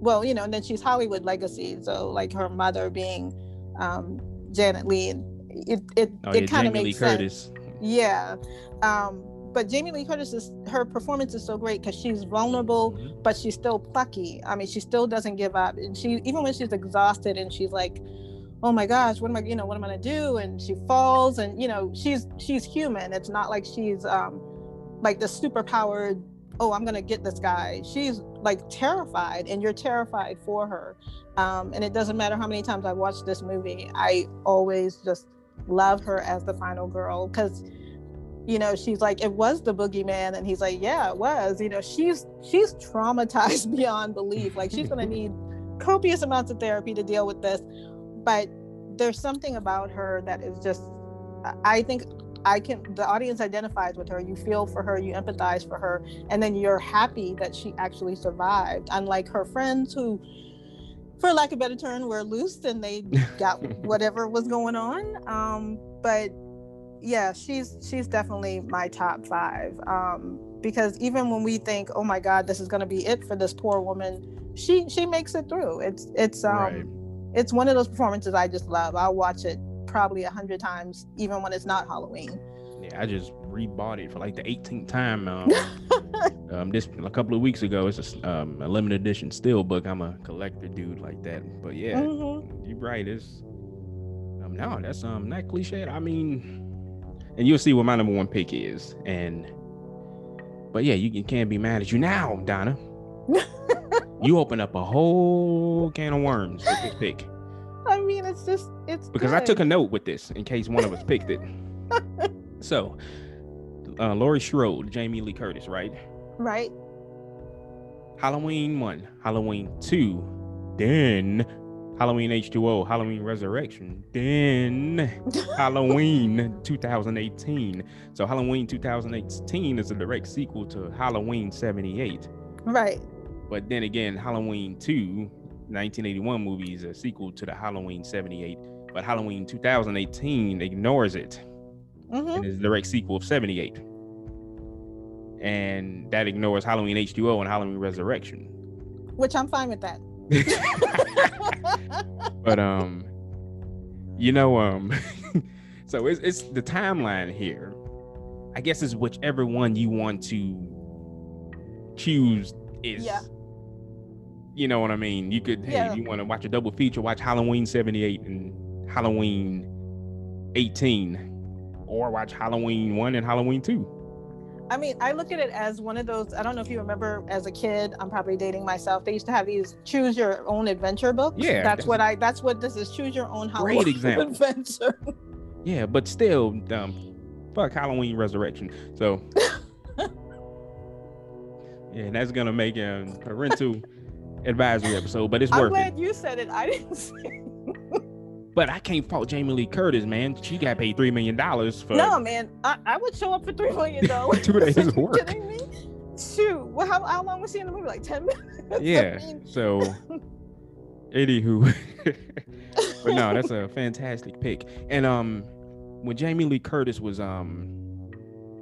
well you know and then she's hollywood legacy so like her mother being um janet leigh and it it, oh it yeah, kind Jamie of Lee makes sense Curtis. yeah um but jamie lee curtis is her performance is so great because she's vulnerable Mhm. but she's still plucky i mean she still doesn't give up and she even when she's exhausted and she's like oh my gosh what am i you know what am i gonna do? And she falls and you know she's she's human. It's not like she's um like the superpowered oh i'm gonna get this guy. She's like terrified and you're terrified for her. Um and it doesn't matter how many times i watched this movie i always just love her as the final girl because you know she's like it was the boogeyman. And he's like yeah it was. You know she's she's traumatized [LAUGHS] beyond belief. Like she's gonna [LAUGHS] need copious amounts of therapy to deal with this but there's something about her that is just I- think i can the audience identifies with her you feel for her you empathize for her and then you're happy that she actually survived unlike her friends who for lack of a better term were loose and they got [LAUGHS] whatever was going on um but yeah she's she's definitely my top five um because even when we think oh my god this is going to be it for this poor woman she she makes it through it's it's um Right. It's one of those performances i just love i'll watch it probably a hundred times even when it's not halloween Yeah, I just rebought it for like the 18th time. Um, [LAUGHS] um this a couple of weeks ago. It's a, um, a limited edition steelbook. I'm a collector dude like that. But yeah, Mhm. you're right. It's um no, that's um not cliche. I mean, and you'll see what my number one pick is. And But yeah, you can- can't be mad at you now, Donna. [LAUGHS] you open up a whole can of worms with this pick [LAUGHS] I mean, it's just it's because I took a note with this in case one of us picked it. [LAUGHS] so, uh, Laurie Strode, Jamie Lee Curtis, right? right. Halloween one, Halloween two, then Halloween H2O, Halloween Resurrection, then [LAUGHS] Halloween 2018. So Halloween 2018 is a direct sequel to Halloween 78. Right. But then again, Halloween 2, 1981 movie is a sequel to the Halloween 78. But Halloween 2018 ignores it hmm and is a direct sequel of 78. And that ignores Halloween H2O and Halloween Resurrection. Which I'm fine with that. [LAUGHS] but um you know um [LAUGHS] so it's, it's the timeline here i guess is whichever one you want to choose is Yeah. You know what i mean you could hey Yeah. if you want to watch a double feature watch halloween 78 and halloween 18 or watch halloween 1 and halloween 2 I mean, I look at it as one of those. I don't know if you remember as a kid. I'm probably dating myself. They used to have these choose your own adventure books. Yeah, that's that's- what I. That's what this is. Choose your own Great Halloween example. [LAUGHS] adventure. yeah but still um fuck halloween resurrection so [LAUGHS] yeah that's gonna make a parental advisory episode but it's I'm worth it glad you said it. I didn't [LAUGHS] say. but i can't fault jamie lee curtis man she got paid three million dollars for No, man. I, I would show up for three million dollars. [LAUGHS] Two days of Are [LAUGHS] you work. kidding me? Shoot. Well, how, how long was she in the movie? Like ten minutes. I yeah mean, so anywho but no that's a fantastic pick and um when jamie lee curtis was um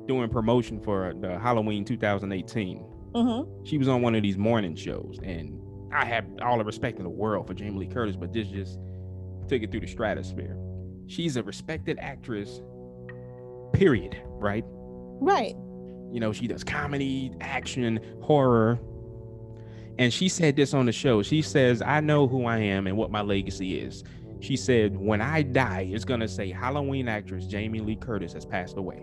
doing promotion for the halloween 2018 mhm. she was on one of these morning shows and i have all the respect in the world for jamie lee curtis but this just took it through the stratosphere. She's a respected actress period right? Right. you know she does comedy action horror. And she said this on the show. She says i know who i am and what my legacy is. She said when i die it's going to say halloween actress jamie lee curtis has passed away.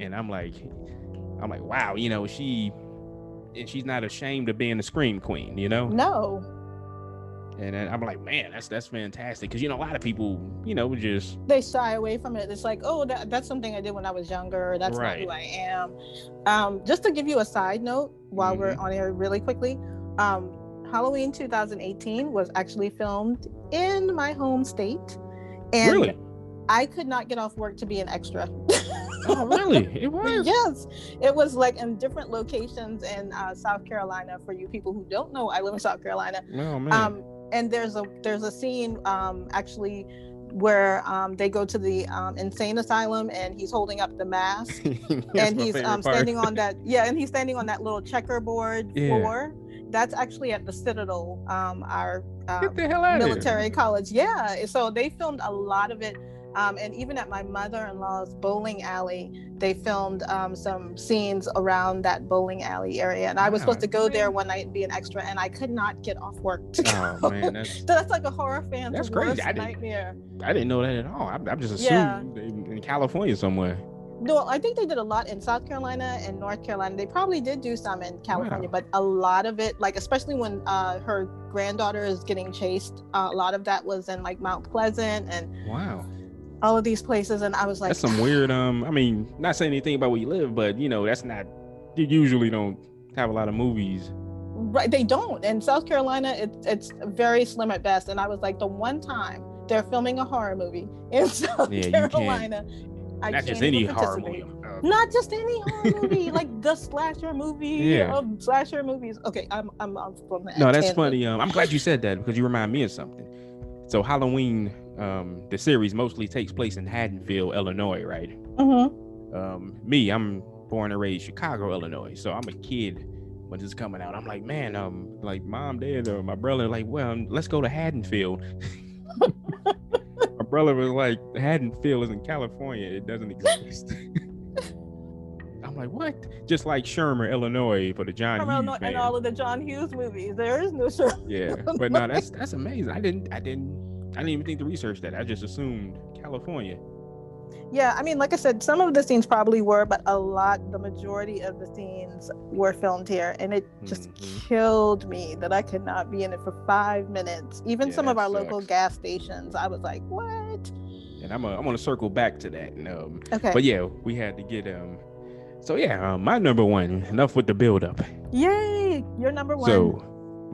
And i'm like i'm like wow you know she and she's not ashamed of being a scream queen you know No. and i'm like man that's that's fantastic because you know a lot of people you know just They shy away from it. It's like, oh, that, that's something I did when I was younger. That's Right. not who I am. Um, just to give you a side note while we're Mm-hmm. on here really quickly, um, Halloween 2018 was actually filmed in my home state. And really I could not get off work to be an extra. [LAUGHS] oh [LAUGHS] really it was yes, it was like in different locations in uh, South Carolina. For you people who don't know, I live in South Carolina. oh man Um, and there's a there's a scene um, actually where um, they go to the um, insane asylum and he's holding up the mask [LAUGHS] and he's um, standing on that [LAUGHS] yeah and he's standing on that little checkerboard Yeah. floor. That's actually at the Citadel, um, our um, the hell out of military college. Yeah, so they filmed a lot of it. Um, and even at my mother-in-law's bowling alley, they filmed um, some scenes around that bowling alley area. And I was Wow. supposed to go there one night and be an extra, and I could not get off work to Oh man, [LAUGHS] that's So that's like a horror fan's That's worst crazy. I didn't- nightmare. I didn't know that at all. I, I just assuming Yeah. in, in California somewhere. No, I think they did a lot in South Carolina and North Carolina. They probably did do some in California, Wow. but a lot of it, like especially when uh, her granddaughter is getting chased, uh, a lot of that was in like Mount Pleasant and Wow, all of these places. And I was like, that's some weird. Um, I mean, not saying anything about where you live, but you know, that's not. You usually don't have a lot of movies. right? They don't. In South Carolina, it, it's very slim at best. And I was like, the one time they're filming a horror movie in [LAUGHS] South Yeah, Carolina, I not just any horror movie. Uh, not just any horror movie, [LAUGHS] like the slasher movie Yeah. of slasher movies. Okay, I'm I'm, I'm from that. no, that's funny. Um, I'm glad you said that because you remind me of something. So Halloween, um, the series mostly takes place in Haddonfield, Illinois, right? Mhm. um me i'm born and raised chicago illinois so i'm a kid when this is coming out i'm like man um like mom dad or my brother like well um, let's go to haddonfield [LAUGHS] my brother was like haddonfield is in california it doesn't exist [LAUGHS] i'm like what just like shermer illinois for the john hughes and all of the John Hughes movies. There is no show. yeah but no that's that's amazing i didn't i didn't i didn't even think to research that i just assumed california Yeah, I mean, like I said, some of the scenes probably were, but a lot, the majority of the scenes were filmed here, and it just Mhm. killed me that I could not be in it for five minutes. Even Yeah, some of our local gas stations, I was like, "What?" And I'm i I'm gonna circle back to that. And, um, Okay. but yeah, we had to get um. So yeah, um, my number one. Enough with the build up. Yay! You're number one. So,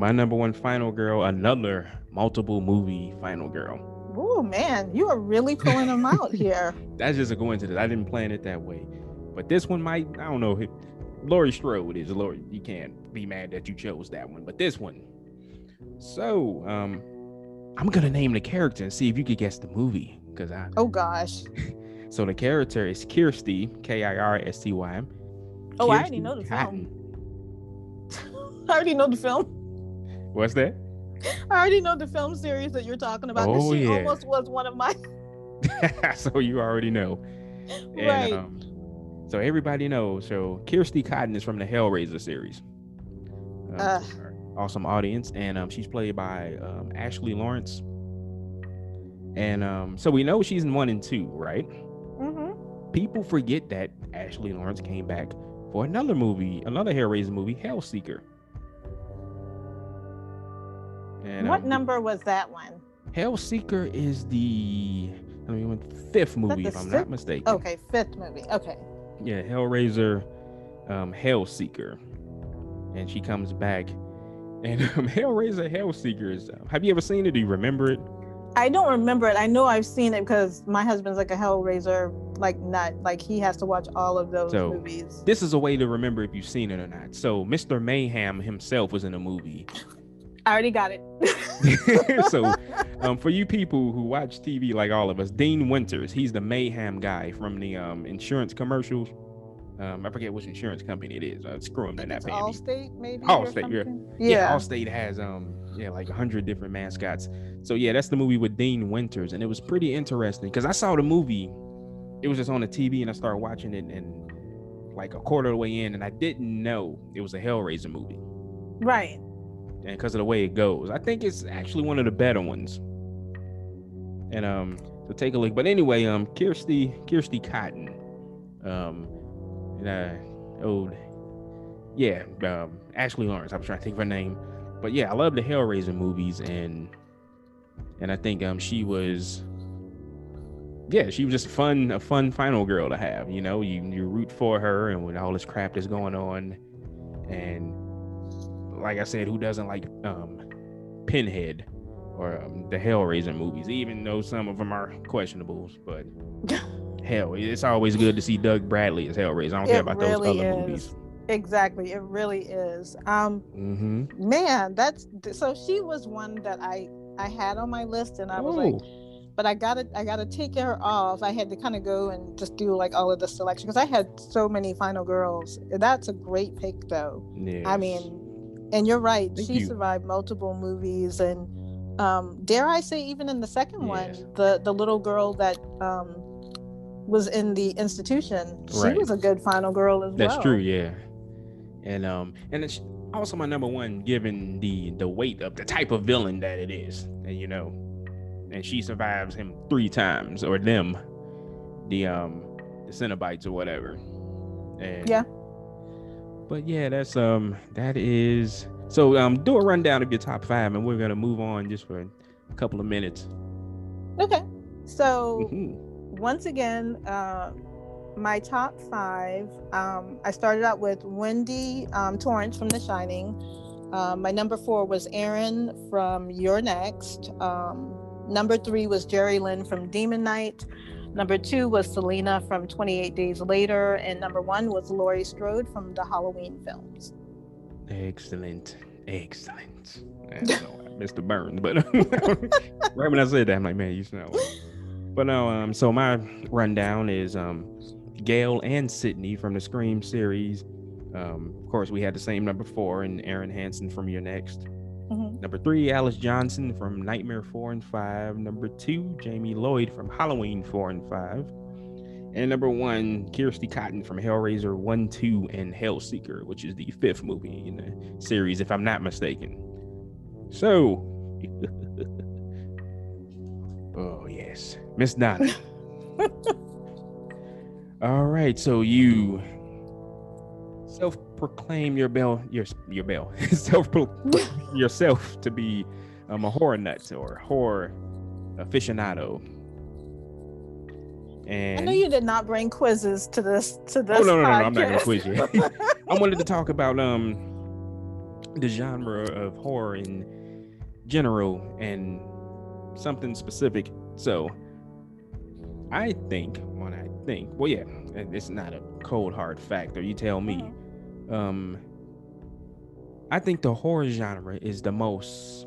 my number one final girl, another multiple movie final girl. oh man, you are really pulling them out [LAUGHS] here. That's just a coincidence. I didn't plan it that way. But this one might, I don't know. Laurie Strode is Laurie. You can't be mad that you chose that one. But this one. So, um, I'm gonna name the character and see if you could guess the movie. Cause I Oh gosh. [LAUGHS] so the character is Kirsty, K-I-R-S-T-Y. Oh, [LAUGHS] I already know the film. I already know the film. What's that? I already know the film series that you're talking about. Oh, this shit yeah. almost was one of my [LAUGHS] [LAUGHS] so you already know. And, right. um, so everybody knows. So Kirsty Cotton is from the Hellraiser series. Um, our awesome audience, and um, she's played by um, Ashley Lawrence. And um, so we know she's in one and two, right? hmm People forget that Ashley Lawrence came back for another movie, another Hellraiser movie, Hellseeker. And What um, number was that one? Hellseeker is the I mean fifth movie, if I'm fifth? not mistaken. Okay, fifth movie. Okay. Yeah, Hellraiser, um, Hellseeker, and she comes back. And [LAUGHS] um, Hellraiser, Hellseeker is. Um, have you ever seen it? Do you remember it? I don't remember it. I know I've seen it because my husband's like a Hellraiser, like nut. like he has to watch all of those So, movies. This is a way to remember if you've seen it or not. So Mr. Mayhem himself was in a movie. I already got it. [LAUGHS] so [LAUGHS] um, for you people who watch TV like all of us, Dean Winters, he's the Mayhem guy from the um, insurance commercials. Um, I forget which insurance company it is. Uh, screw him, they're not paying. Allstate, maybe. Allstate, yeah. Yeah, Yeah. Allstate has um yeah like a hundred different mascots. So yeah, that's the movie with Dean Winters, and it was pretty interesting because I saw the movie. It was just on the TV, and I started watching it, and like a quarter of the way in, and I didn't know it was a Hellraiser movie, Right. And because of the way it goes, I think it's actually one of the better ones. And um, so take a look. But anyway, um, Kirsty Kirsty Cotton, um, and uh, old, yeah, um, Ashley Lawrence. I was trying to think of her name, but yeah, I love the Hellraiser movies, and and I think um she was, yeah, she was just fun, a fun final girl to have. You know, you you root for her, and with all this crap that's going on, and like I said, who doesn't like um Pinhead? Or um, the Hellraiser movies, even though some of them are questionables, but [LAUGHS] hell, it's always good to see Doug Bradley as Hellraiser. I don't care about really those other is. movies. Exactly. It really is. Um, Mm-hmm. man, that's so she was one that I I had on my list, and I was like, Oh, but I gotta I gotta take her off. I had to kind of go and just do like all of the selection because I had so many final girls. That's a great pick though. yes. I mean, and you're right. Thank she you. survived multiple movies, and um, dare I say, even in the second Yes. one, the the little girl that um, was in the institution, she Right. was a good final girl as that's well. That's true. Yeah, and um, and it's also my number one, given the the weight of the type of villain that it is, and you know, and she survives him three times, or them, the um, the Cenobites or whatever. And Yeah. But yeah, that's um, that is so um, do a rundown of your top five, and we're gonna move on just for a couple of minutes. Okay, so Mhm. once again, uh, my top five. Um, I started out with Wendy um, Torrance from The Shining. Um, my number four was Erin from You're Next. Um, number three was Jeryline from Demon Knight. Number two was Selena from 28 Days Later. And number one was Laurie Strode from the Halloween films. Excellent, excellent. I don't know why, Mr. Burns, but [LAUGHS] right when I said that, I'm like, man, you smell. it." But no, um, so my rundown is um, Gale and Sidney from the Scream series. Um, of course, we had the same number four, and Erin Harson from You're Next. Mhm. Number three, Alice Johnson from Nightmare 4 and 5. Number two, Jamie Lloyd from Halloween 4 and 5. And number one, Kirsty Cotton from Hellraiser 1, 2, and Hellseeker, which is the fifth movie in the series, if I'm not mistaken. So, [LAUGHS] oh, yes, Miss Donna. [LAUGHS] All right, so you self-proclaim your bell, your your bell, [LAUGHS] self [LAUGHS] yourself to be um, a horror nut or horror aficionado. And I know you did not bring quizzes to this to this. Oh no, no, no, no I'm not gonna quiz you. [LAUGHS] I wanted to talk about um the genre of horror in general and something specific. So I think when I think, well, yeah, it's not a cold hard fact, or you tell me. Um, I think the horror genre is the most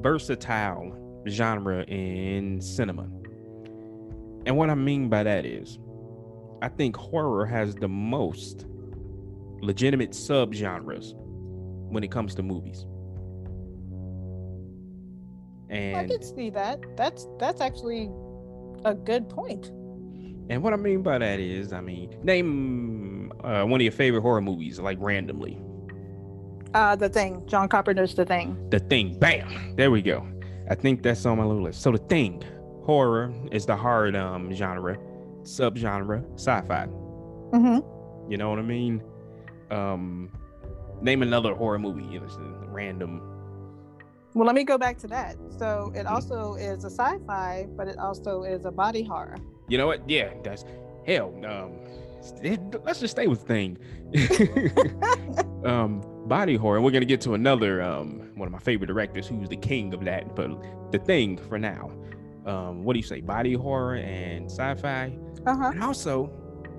versatile genre in cinema. And what I mean by that is, I think horror has the most legitimate subgenres when it comes to movies. I And can see that. That's that's actually a good point. And what I mean by that is, I mean, name uh, one of your favorite horror movies, like randomly. Uh, the thing, John Carpenter's The Thing. The Thing. Bam. There we go. I think that's on my little list. So The Thing, horror is the hard um genre, subgenre, sci-fi. Mm-hmm. You know what I mean? Um, name another horror movie. You know, random. Well, let me go back to that. So it Mhm. also is a sci-fi, but it also is a body horror. You know what? Yeah, that's hell. Um, let's just stay with Thing. [LAUGHS] um, body horror. And we're gonna get to another um one of my favorite directors, who's the king of that. But The Thing for now. Um, what do you say? Body horror and sci-fi, Uh huh. and also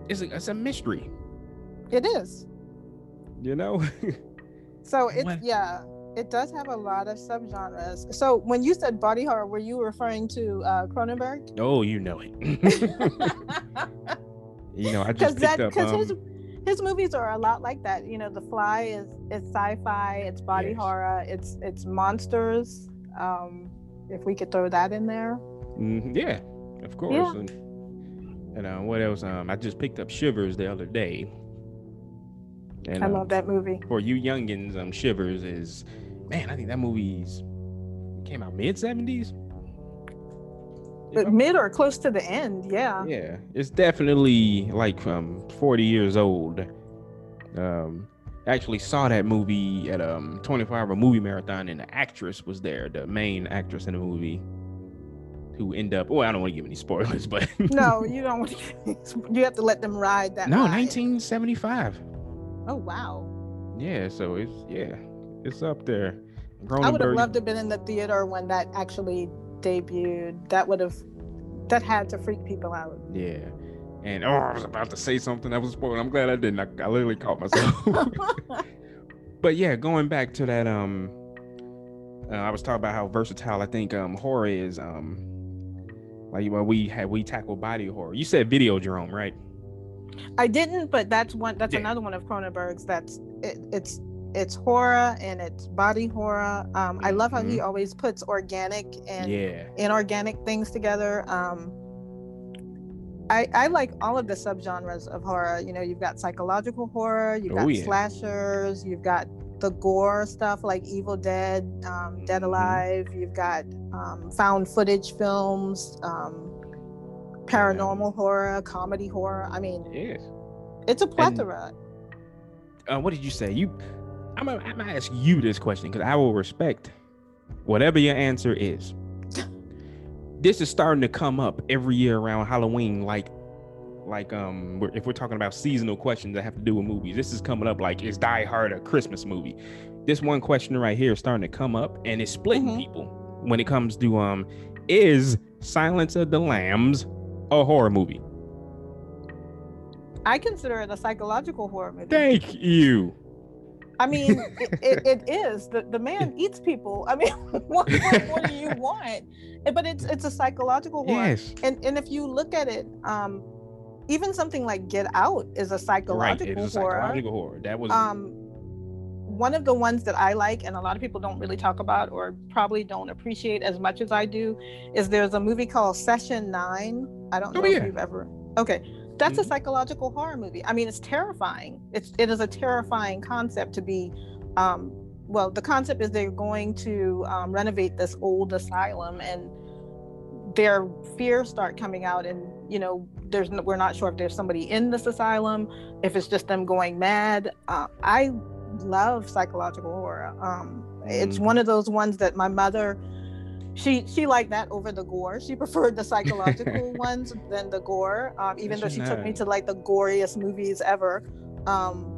it's a, it's a mystery. It is. You know? [LAUGHS] So it's What? yeah, it does have a lot of subgenres. So when you said body horror, were you referring to uh, Cronenberg? oh, you know it. [LAUGHS] you know, I just that up. because his Um, his movies are a lot like that. You know, The Fly is is sci-fi, it's body Yes. horror, it's it's monsters. Um, if we could throw that in there. mhm, yeah, of course. Yeah. And, and uh, what else? Um, I just picked up Shivers the other day. And, I um, love that movie. for you youngins, um, Shivers is, man, I think that movie's came out mid seventies. But mid or close to the end, yeah. Yeah, it's definitely like um 40 years old. Um, actually saw that movie at um 24 hour movie marathon, and the actress was there, the main actress in the movie, who end up. Well, I don't want to give any spoilers, [LAUGHS] but No, you don't. want to- [LAUGHS] You have to let them ride that. no, ride. 1975. Oh wow! Yeah, so it's yeah, it's up there. I would have loved to have been in the theater when that actually debuted. That would have, that had to freak people out. Yeah. And oh, I was about to say something that was spoiled. I'm glad I didn't. I, I literally caught myself. [LAUGHS] [LAUGHS] but yeah, going back to that, um, uh, I was talking about how versatile I think um horror is. Um, like when we had we tackle body horror. You said Videodrome, right? I didn't, but that's one. That's Yeah. another one of Cronenberg's. That's it, it's it's horror and it's body horror. Um, I love how he always puts organic and yeah. inorganic things together. Um, I, I like all of the subgenres of horror. You know, you've got psychological horror, you've Oh, got yeah. slashers, you've got the gore stuff like Evil Dead, um, Dead Mhm. Alive. You've got um, found footage films, paranormal horror, comedy horror. I mean, Yes. it's a plethora. Uh, what did you say? You, I'm gonna, I'm gonna ask you this question because I will respect whatever your answer is. [LAUGHS] this is starting to come up every year around Halloween, like, like um, if we're talking about seasonal questions that have to do with movies, this is coming up. Like, is Die Hard a Christmas movie? This one question right here is starting to come up, and it's splitting Mhm. people when it comes to um, is Silence of the Lambs a horror movie? I consider it a psychological horror movie. Thank you. I mean, [LAUGHS] it, it, it is. The, the man eats people. I mean, [LAUGHS] what, what more do you want? But it's it's a psychological horror. Yes. And and if you look at it, um, even something like Get Out is a psychological Right. It's a horror. psychological horror. That was Um, one of the ones that I like, and a lot of people don't really talk about or probably don't appreciate as much as I do, is there's a movie called Session Nine. I don't Oh, know yeah. if you've ever. Okay, that's a Mhm. psychological horror movie. I mean, it's terrifying. It's it is a terrifying concept to be. Um, well, the concept is they're going to um, renovate this old asylum, and their fears start coming out and you know there's no, we're not sure if there's somebody in this asylum if it's just them going mad uh, i love psychological horror um, it's Mm. one of those ones that my mother she she liked that over the gore she [LAUGHS] preferred the psychological [LAUGHS] ones than the gore um, even though she took me to like the goriest movies ever um,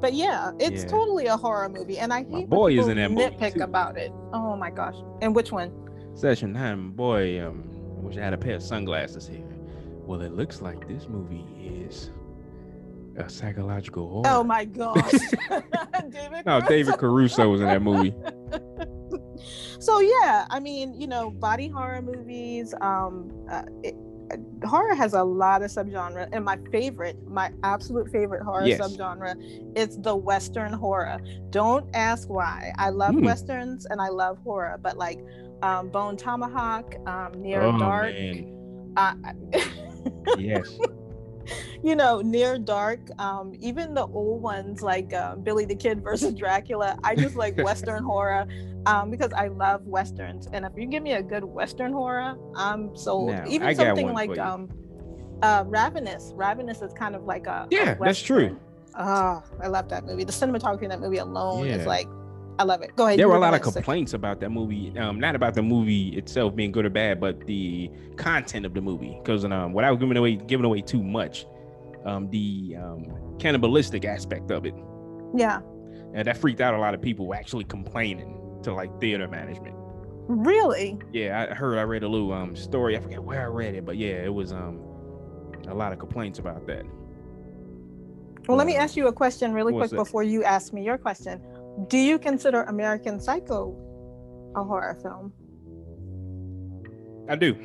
but yeah it's Yeah. totally a horror movie and i My hate boy is in that nitpick about it oh my gosh and which one Session nine, boy. Um, I wish I had a pair of sunglasses here. Well, it looks like this movie is a psychological horror. Oh my gosh. [LAUGHS] [LAUGHS] David No, David Caruso. Was in that movie. [LAUGHS] So yeah, I mean, you know, body horror movies. Um, uh, it, uh, horror has a lot of subgenre, and my favorite, my absolute favorite horror Yes. subgenre, is the Western horror. Don't ask why. I love Hmm. westerns and I love horror, but like um, Bone Tomahawk, um, Near oh Dark. Uh, yes. [LAUGHS] you know, near dark, um, even the old ones like uh, Billy the Kid versus Dracula. I just like Western [LAUGHS] horror um, because I love westerns, and if you give me a good Western horror, I'm sold. Now, even I something like um, uh, Ravenous. Ravenous is kind of like a a Yeah, that's true. Oh, I love that movie. The cinematography in that movie alone is like, I love it. Go ahead. There were a lot of complaints about that movie. Um, not about the movie itself being good or bad, but the content of the movie. Because um, without giving away giving away too much, um, the um, cannibalistic aspect of it, Yeah, and that freaked out a lot of people actually complaining to like theater management. really. Yeah, I heard I read a little um story. I forget where I read it, but yeah, it was um a lot of complaints about that. Well, let me Uh, ask you a question really quick that? before you ask me your question. Do you consider American Psycho a horror film? I do.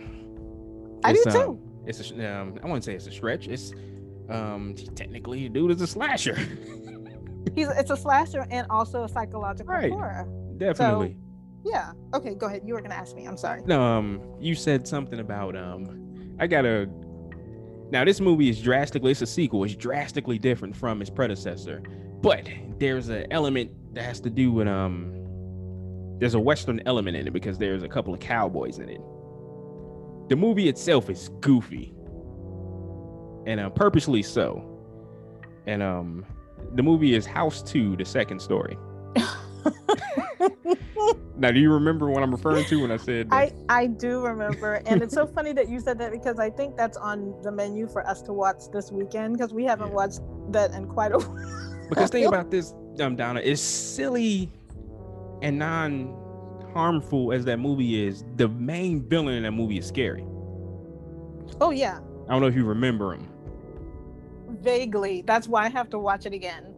I do too. um, It's a um, I wouldn't say it's a stretch. It's um technically, dude is a slasher. [LAUGHS] He's it's a slasher and also a psychological Right. horror. Definitely. Yeah. Okay, go ahead. You were gonna ask me. I'm sorry. No, um, you said something about um, I gotta. Now this movie is drastically. It's a sequel. It's drastically different from its predecessor, but there's an element that has to do with um. There's a western element in it because there's a couple of cowboys in it. The movie itself is goofy, and uh, purposely so. And um, the movie is House Two: The Second Story. [LAUGHS] Now, do you remember what I'm referring to when I said? that? I I do remember, and it's so funny that you said that because I think that's on the menu for us to watch this weekend because we haven't Yeah. watched that in quite a while. [LAUGHS] Because think about this, um, Donna, as silly and non harmful as that movie is, the main villain in that movie is scary. Oh yeah, I don't know if you remember him. vaguely. That's why I have to watch it again.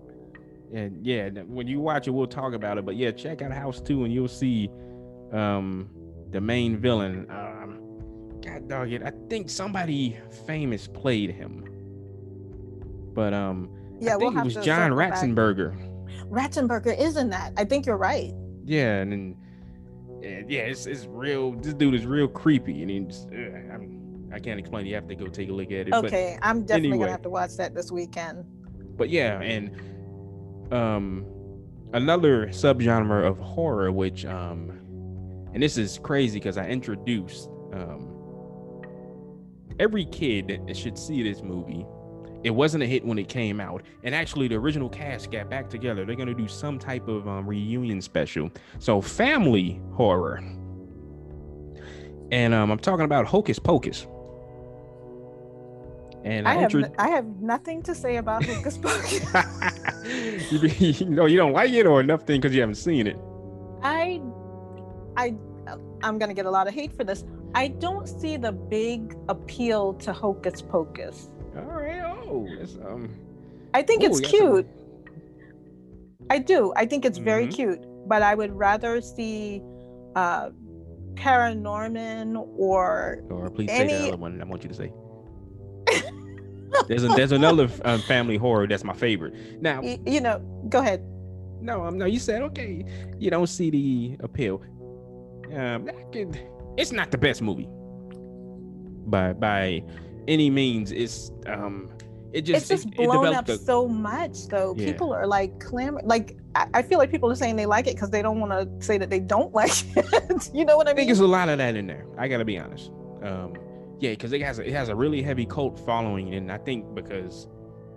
And yeah, when you watch it, we'll talk about it. But yeah, check out House 2 and you'll see um the main villain. Um God dog it. I think somebody famous played him. But um Yeah, I we'll think it was John Ratzenberger. back. Ratzenberger. Is in that. I think you're right. Yeah, and then yeah, yeah, it's it's real. This dude is real creepy, and he's uh, I'm, I can't explain. it. You have to go take a look at it. Okay, I'm definitely anyway. gonna have to watch that this weekend. But but yeah, and um another subgenre of horror, which um and this is crazy because I introduced um every kid that should see this movie. It wasn't a hit when it came out, and actually, the original cast got back together. They're gonna do some type of um, reunion special. So, family horror, and um, I'm talking about Hocus Pocus. And I I, have I have nothing to say about Hocus Pocus. [LAUGHS] you, know, you don't like it or nothing because you haven't seen it. I I I'm gonna get a lot of hate for this. I don't see the big appeal to Hocus Pocus. Oh, that's, um, I think Ooh, it's we got some- cute. I do. I think it's very Mhm. cute, but I would rather see uh Paranorman or or please say the other one. I want you to say. there's a, there's another um, [LAUGHS] family horror that's my favorite. Now, y- you know, go ahead. no, um, no, you said okay. You don't see the appeal. Um, I could- it's not the best movie by by any means. It's um, it just it's just it, it blown developed up a- so much though Yeah. people are like clamor like I, I feel like people are saying they like it because they don't want to say that they don't [LAUGHS] like it [LAUGHS] you know what i I think mean there's a lot of that in there. I gotta be honest. Um, yeah, because it has a, it has a really heavy cult following, and I think because,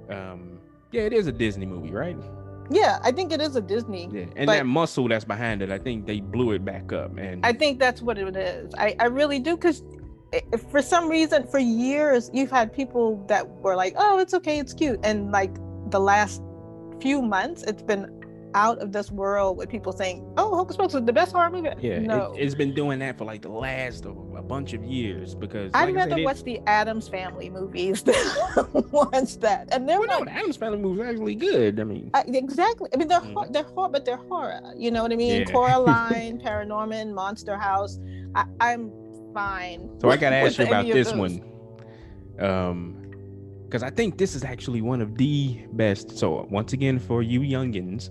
um, yeah, it is a Disney movie, right? yeah i think it is a disney Yeah, and that muscle that's behind it, I think they blew it back up. And i think that's what it is i, I really do because for some reason for years you've had people that were like oh it's okay it's cute and like the last few months it's been out of this world with people saying oh hocus pocus is the best horror movie yeah, no it, has been doing that for like the last a, bunch of years because I'd like I rather watch the Addams Family movies [LAUGHS] than watch that. And they're Well, no, not the Addams Family movies actually good. I mean, I, exactly. I mean, they're Mhm. they're horror, but they're horror. You know what I mean? Yeah. Coraline, [LAUGHS] Paranorman, Monster House. I, I'm fine. so I gotta [LAUGHS] ask you about this one, um, because I think this is actually one of the best. So once again, for you youngins,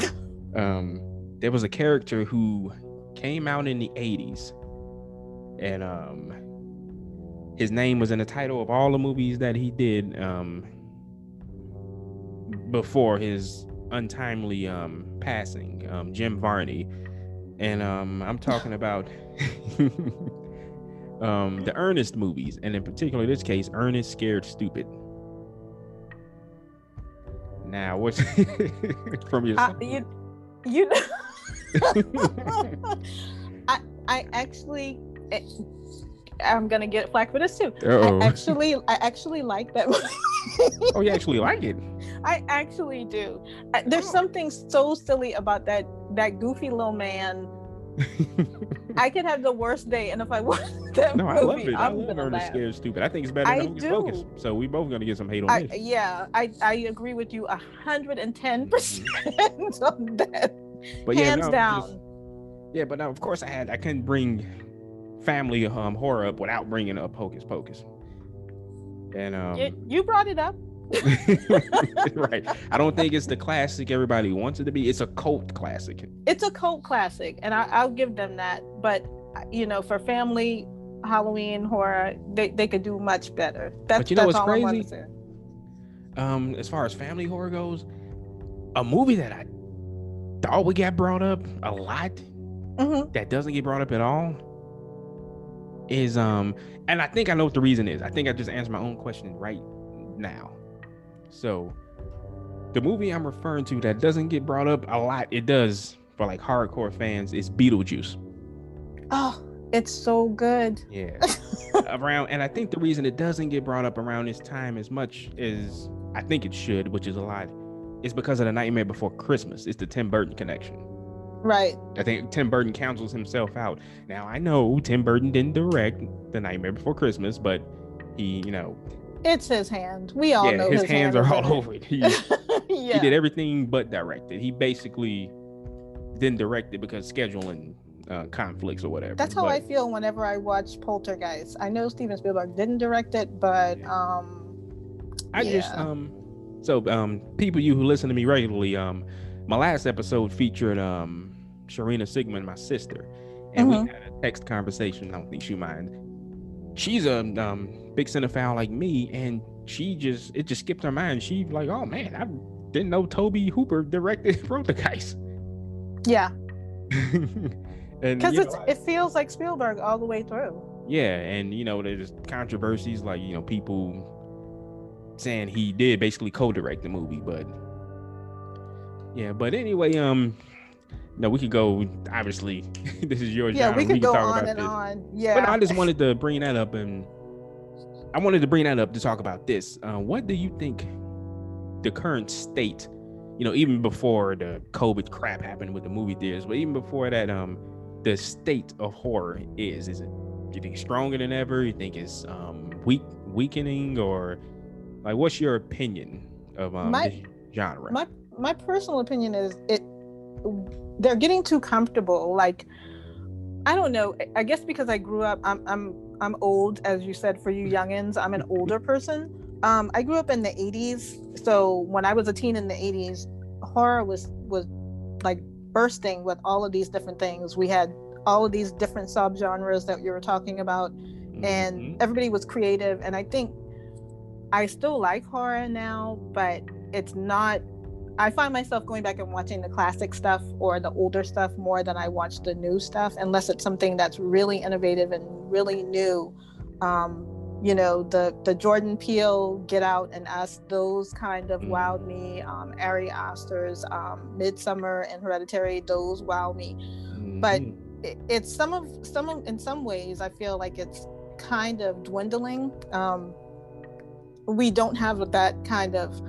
[LAUGHS] um, there was a character who came out in the '80s, and um, his name was in the title of all the movies that he did um before his untimely um passing, um, Jim Varney, and um, I'm talking about. [LAUGHS] um the Ernest movies, and in particular this case, Ernest Scared Stupid. Now, what's [LAUGHS] from your Uh, you, you [LAUGHS] I I actually. eh, I'm gonna get flack for this too. Uh-oh. I [LAUGHS] actually, I actually like that movie. oh, you actually like it? I actually do. I- There's something so silly about that that goofy little man. I could have the worst day, and if I [LAUGHS] watch that no, movie, I love it. I I'm love gonna Ernest. Scared Stupid. I think it's better I than Hocus. Pocus. So we both gonna get some hate on I, this. yeah, I I agree with you a hundred and ten percent [LAUGHS] on that. But yeah, Hands no, down. just- yeah, but now of course I had I couldn't bring family um horror up without bringing up Hocus Pocus. And um you brought it up. [LAUGHS] right. I don't think it's the classic everybody wants it to be. It's a cult classic. It's a cult classic, and I, I'll give them that. But you know, for family Halloween horror, they, they could do much better. That's, But you know that's what's all I want to crazy? say. Um, as far as family horror goes, a movie that I thought we get brought up a lot Mhm. that doesn't get brought up at all is um, and I think I know what the reason is. I think I just answered my own question right now. So, the movie I'm referring to that doesn't get brought up a lot, it does for like hardcore fans, is Beetlejuice. Oh, it's so good. Yeah. [LAUGHS] around and I think the reason it doesn't get brought up around this time as much as I think it should, which is a lot, is because of the Nightmare Before Christmas. It's the Tim Burton connection. Right. I think Tim Burton counsels himself out. Now I know Tim Burton didn't direct The Nightmare Before Christmas, but he, you know, It's his hand. We all yeah, know his, his, hands hand are all [LAUGHS] over it. He, yeah. [LAUGHS] he did everything but direct it. He basically didn't direct it because scheduling uh, conflicts or whatever. That's how but- I feel whenever I watch Poltergeist. I know Steven Spielberg didn't direct it, but Yeah. um, I just um so um people you who listen to me regularly um my last episode featured um Sharina Sigmon my sister and Mhm. we had a text conversation I don't think she mind she's a um big cinephile like me and she just it just skipped her mind she like oh man I didn't know Tobe Hooper directed [LAUGHS] Poltergeist yeah, [LAUGHS] because you it's know, it feels like Spielberg all the way through. yeah, and you know, there's controversies like you know people saying he did basically co-direct the movie, but yeah, but anyway, um, no, we could go. Obviously, [LAUGHS] this is your Yeah, genre. we could go on and this. on. Yeah, But I just wanted to bring that up, and I wanted to bring that up to talk about this. Uh, what do you think the current state? You know, even before the COVID crap happened with the movie theaters, but even before that, um, the state of horror is. Is it? You think stronger than ever? You think it's um weak, weakening, or like what's your opinion of um My- genre? my my personal opinion is it they're getting too comfortable like i don't know i guess because i grew up i'm i'm i'm old as you said for you youngins i'm an older person um i grew up in the 80s so when i was a teen in the 80s horror was was like bursting with all of these different things we had all of these different subgenres that you were talking about Mhm. and everybody was creative and i think I still like horror now, but it's not. I find myself going back and watching the classic stuff or the older stuff more than I watch the new stuff, unless it's something that's really innovative and really new. Um, you know, the the Jordan Peele, Get Out, and Us, those kind of mm. wowed me. Um, Ari Aster's um, Midsommar and Hereditary, those wow me. Mm-hmm. But it, it's some of some of in some ways, I feel like it's kind of dwindling. Um, we don't have that kind of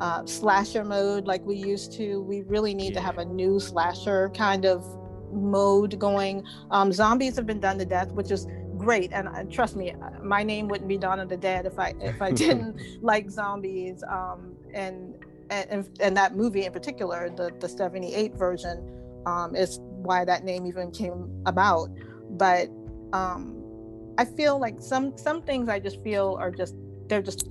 uh, slasher mode like we used to. We really need yeah. to have a new slasher kind of mode going. Um, zombies have been done to death, which is great. And uh, trust me, uh, my name wouldn't be Dawn of the Dead if I if I didn't [LAUGHS] [LAUGHS] like zombies. Um, and, and and that movie in particular, the the '78 version, um, is why that name even came about. But um, I feel like some some things I just feel are just they're just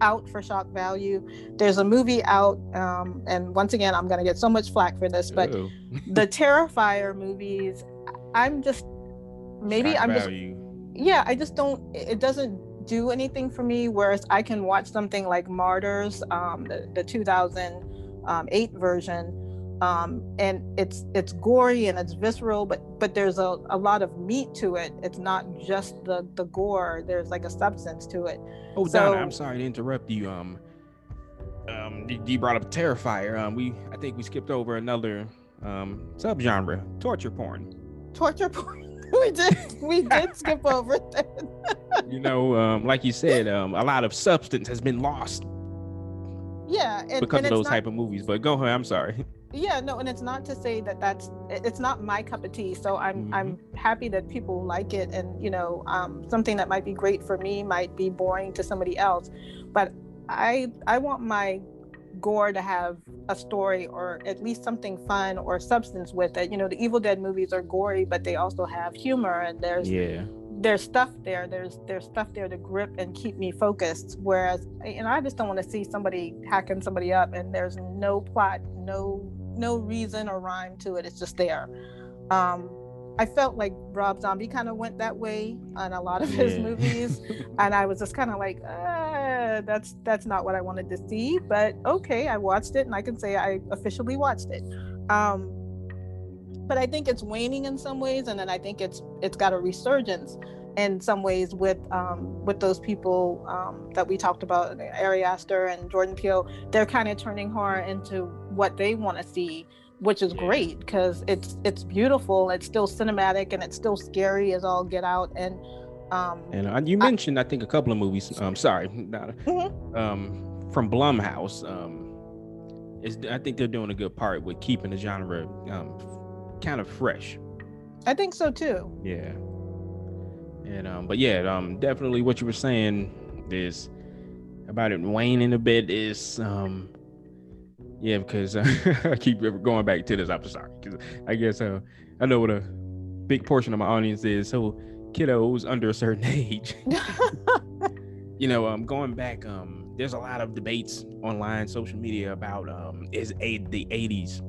out for shock value. There's a movie out, um, and once again, I'm going to get so much flack for this, but [LAUGHS] the Terrifier movies, I'm just maybe shock I'm value. just yeah, I just don't. It doesn't do anything for me. Whereas I can watch something like Martyrs, um, the the 2008 version um, and it's it's gory and it's visceral but but there's a, a lot of meat to it. It's not just the the gore. There's like a substance to it. Oh so, donna i'm sorry to interrupt you. Um um you brought up terrifier. Um we i think we skipped over another um subgenre torture porn. Torture porn? [LAUGHS] We did we did skip over that. You know um like you said um a lot of substance has been lost yeah and, because and of those not, type of movies but go ahead i'm sorry yeah no and it's not to say that that's it's not my cup of tea so i'm mm-hmm. i'm happy that people like it and you know um, something that might be great for me might be boring to somebody else. But i i want my gore to have a story or at least something fun or substance with it. You know the evil dead movies are gory but they also have humor and there's yeah. there's stuff there there's there's stuff there to grip and keep me focused whereas you know i just don't want to see somebody hacking somebody up and there's no plot no no reason or rhyme to it. It's just there. Um, I felt like Rob Zombie kind of went that way on a lot of his yeah. [LAUGHS] movies, and I was just kind of like, uh, "That's that's not what I wanted to see." But okay, I watched it, and I can say I officially watched it. Um, but I think it's waning in some ways, and then I think it's it's got a resurgence in some ways with um, with those people um, that we talked about, Ari Aster and Jordan Peele. They're kind of turning horror into what they want to see, which is yeah. great because it's it's beautiful. It's still cinematic and it's still scary as all get out. And um, and uh, you mentioned I, I, think a couple of movies. Um, sorry, [LAUGHS] mm-hmm. um, from Blumhouse. Um, is I think they're doing a good part with keeping the genre um, kind of fresh. I think so too. Yeah. And um, but yeah, um, definitely what you were saying is about it waning a bit is um, yeah, because uh, [LAUGHS] I keep going back to this. I'm sorry, because I guess uh, I know what a big portion of my audience is. So kiddos under a certain [LAUGHS] age, [LAUGHS] you know, um, going back, um, there's a lot of debates online, social media about um, is a the 80s,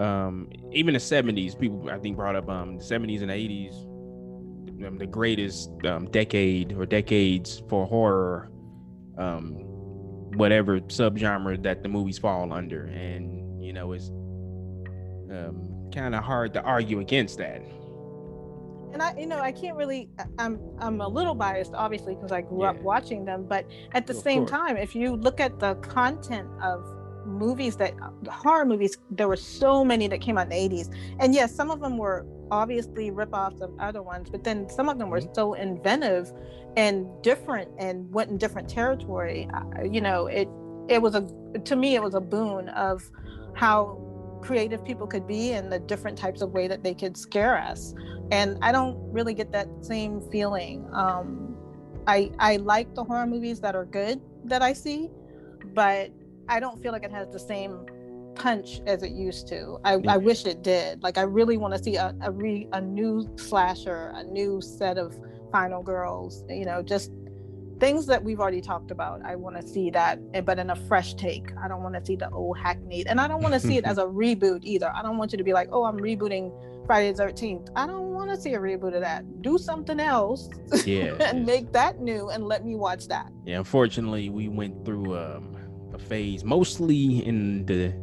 um, even the 70s. People I think brought up um the 70s and 80s um, the greatest um, decade or decades for horror, um, whatever subgenre that the movies fall under, and you know it's um, kind of hard to argue against that. And I, you know, I can't really. I'm I'm a little biased, obviously, because I grew yeah. up watching them. But at the same time, if you look at the content of movies that horror movies there were so many that came out in the 80s and yes some of them were obviously rip-offs of other ones but then some of them were mm-hmm. so inventive and different and went in different territory you know it it was a to me it was a boon of how creative people could be and the different types of way that they could scare us and i don't really get that same feeling um i i like the horror movies that are good that i see but I don't feel like it has the same punch as it used to. I, I wish it did. Like I really want to see a a, re, a new slasher, a new set of final girls. You know, just things that we've already talked about. I want to see that, eh, but in a fresh take. I don't want to see the old hackneyed, and I don't want to see it as [LAUGHS] a reboot either. I don't want you to be like, oh, I'm rebooting Friday the 13th. I don't want to see a reboot of that. Do something else. [LAUGHS] Yeah. and make that new and let me watch that. Yeah, unfortunately, we went through um, a phase mostly in the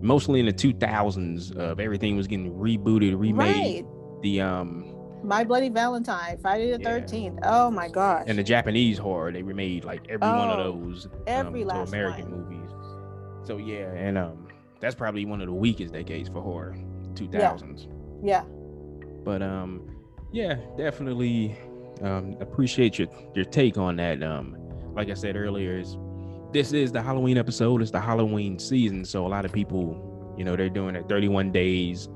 mostly in the 2000s of everything was getting rebooted, remade. Right. The um My Bloody Valentine, Friday the Yeah. 13th. Oh my gosh. and the Japanese horror, they remade like every one of Oh, those every um, last American one. movies. So yeah, and um that's probably one of the weakest decades for horror, 2000s. yeah. yeah. But um yeah, definitely um appreciate your your take on that. Um like I said earlier, is this is the Halloween episode, it's the Halloween season, so a lot of people, you know, they're doing their 31 days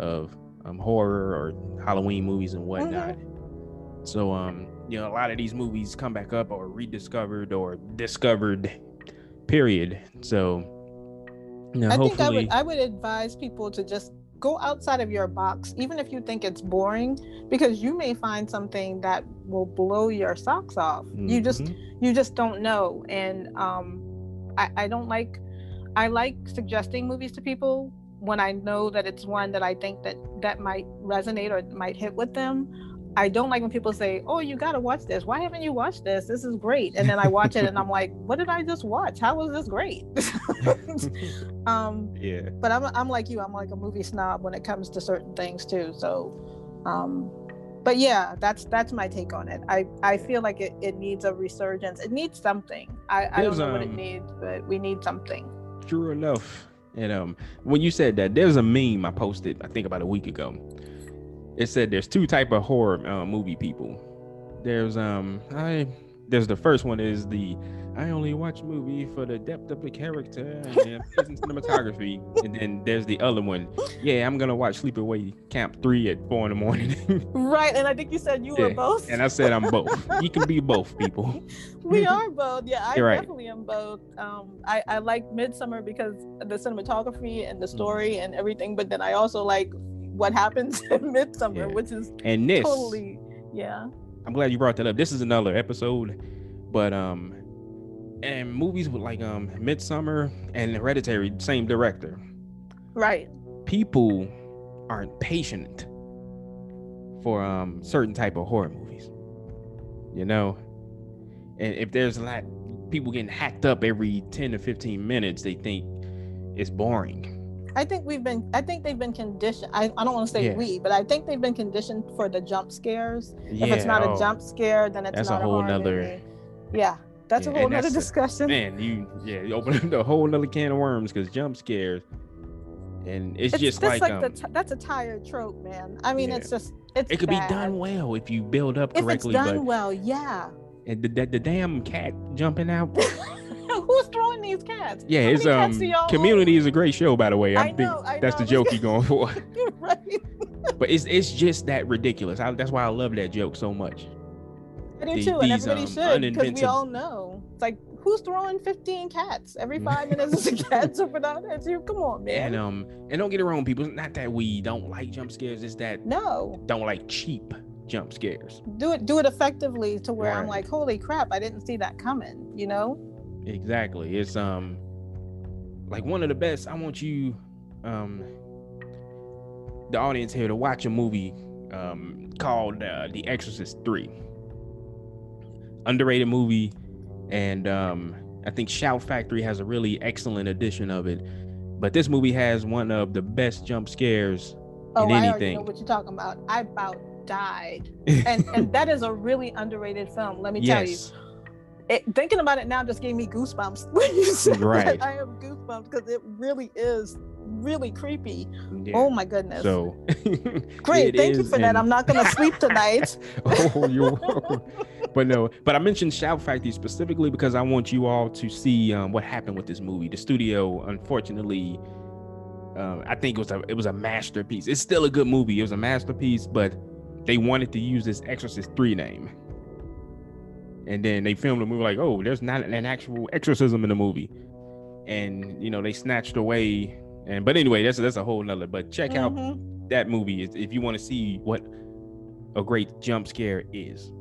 of um horror or Halloween movies and whatnot. So um, you know, a lot of these movies come back up or rediscovered or discovered, period. So you know, I think I would I would advise people to just go outside of your box, even if you think it's boring, because you may find something that will blow your socks off. You just Mhm. you just don't know. And um I, I don't like I like suggesting movies to people when I know that it's one that I think that that might resonate or might hit with them. I don't like when people say, "Oh, you got to watch this. Why haven't you watched this? This is great." And then I watch it and I'm like, "What did I just watch? How was this great?" [LAUGHS] um yeah. but I'm I'm like you. I'm like a movie snob when it comes to certain things too. So, um, but yeah, that's that's my take on it. I I feel like it, it needs a resurgence. It needs something. I I don't know what it um, needs, but we need something. True enough. And um, when you said that, there's a meme I posted, I think about a week ago. It said there's two type of horror uh, movie people. There's um, I there's the first one is the I only watch movie for the depth of the character and [LAUGHS] cinematography, and then there's the other one. Yeah, I'm gonna watch Sleepaway Camp three at four in the morning. [LAUGHS] Right, and I think you said you were both. and I said I'm both. [LAUGHS] You can be both people. we are both. Yeah, I right. definitely am both. Um, I I like Midsommar because the cinematography and the Mm-hmm. story and everything, but then I also like what happens [LAUGHS] in Midsommar, Yeah. which is And this totally yeah. I'm glad you brought that up. This is another episode, but um, and movies with like um Midsommar and Hereditary, same director. Right. People aren't patient for um certain type of horror movies, you know. And if there's a lot people getting hacked up every 10 to 15 minutes, they think it's boring. I think we've been I think they've been conditioned I, I don't want to say Yeah. we, but I think they've been conditioned for the jump scares. Yeah, if it's not oh, a jump scare, then it's that's not a, whole nother-. Yeah. That's Yeah, a whole nother that's a- discussion. man, you yeah, you open up a whole nother can of worms because jump scares, and it's, it's just like, like, the um, t- that's a tired trope, man. I mean, it's just it's it could bad. be done well if you build up correctly. If it's done well, yeah. and the, the, the damn cat jumping out. [LAUGHS] Who's throwing these cats? Yeah, How it's um Community own? is a great show, by the way. I, I think know, I that's the joke you're going for. [LAUGHS] right. [LAUGHS] but it's it's just that ridiculous. I, that's why I love that joke so much. I do The- too, and everybody um, should because we all know. It's like who's throwing 15 cats every [LAUGHS] five minutes? Is a cat jumping out at you? Come on, man. And um and don't get it wrong, people. It's not that we don't like jump scares. It's that no, don't like cheap jump scares. do it do it effectively to where I'm like, holy crap, I didn't see that coming. You know? Exactly. It's um like one of the best. I want you um the audience here to watch a movie um called uh, The Exorcist 3. Underrated movie and um I think Shout Factory has a really excellent edition of it. But this movie has one of the best jump scares Oh, in I already know anything. what you're talking about. I about died, [LAUGHS] and and that is a really underrated film. Let me tell you. It, thinking about it now just gave me goosebumps [LAUGHS] when you said Right. that. I have goosebumps because it really is really creepy. Yeah. Oh my goodness. So [LAUGHS] Great. Thank you for that. I'm not going to sleep [LAUGHS] tonight. oh, you're. But no, but I mentioned Shout Factory specifically because I want you all to see um, what happened with this movie. The studio, unfortunately, um, I think it was a it was a masterpiece. It's still a good movie. It was a masterpiece, but they wanted to use this Exorcist three name, and then they filmed the movie like, oh, there's not an actual exorcism in the movie, and you know they snatched away. And but anyway, that's that's a whole nother. But check out Mhm. that movie if you want to see what a great jump scare is.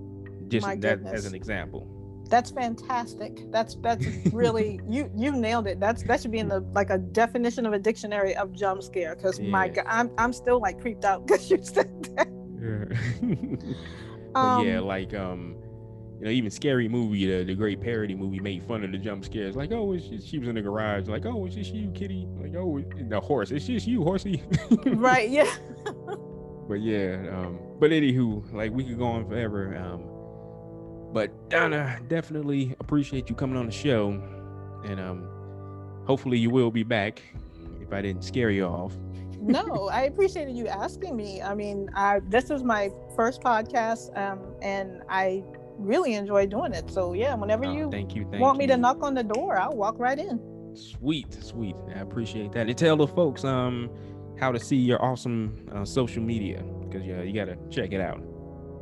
Just My that goodness. as an example. That's fantastic. That's that's really [LAUGHS] you you nailed it. That's that should be in the like a definition of a dictionary of jump scare. Because my God, I'm I'm still like creeped out [LAUGHS] because you said that. Yeah. [LAUGHS] Um, yeah, like um, you know, even scary movie, the, the great parody movie made fun of the jump scares. Like, oh, it's just, she was in the garage. Like, oh, it's just you, kitty. Like, oh, the horse. It's just you, horsey. [LAUGHS] right? Yeah. But yeah, um, but anywho, like we could go on forever. Um, but Donna, definitely appreciate you coming on the show, and um, hopefully you will be back. If I didn't scare you off. no, [LAUGHS] I appreciated you asking me. I mean, I this is my first podcast, um, and I really enjoy doing it. So yeah, whenever Oh, you thank you, thank want me to knock on the door, I'll walk right in. Sweet, sweet. I appreciate that. And tell the folks um how to see your awesome uh, social media because yeah, you gotta check it out.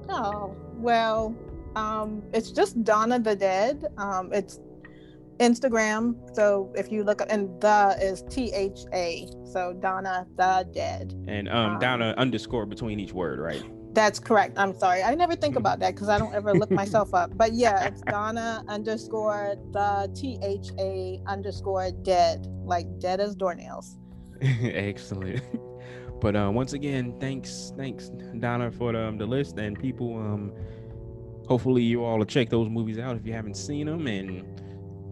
Oh well, um, it's just Donna the Dead. Um, it's Instagram. So if you look up, and the is T H A. So Donna the Dead. And um, Um, Donna underscore between each word, right? That's correct. I'm sorry. I never think about that because I don't ever look [LAUGHS] myself up. But yeah, it's Donna underscore the T H A underscore dead, like dead as doornails. [LAUGHS] Excellent. But uh, once again, thanks, thanks Donna for the, um, the list and people. Um, hopefully you all will check those movies out if you haven't seen them and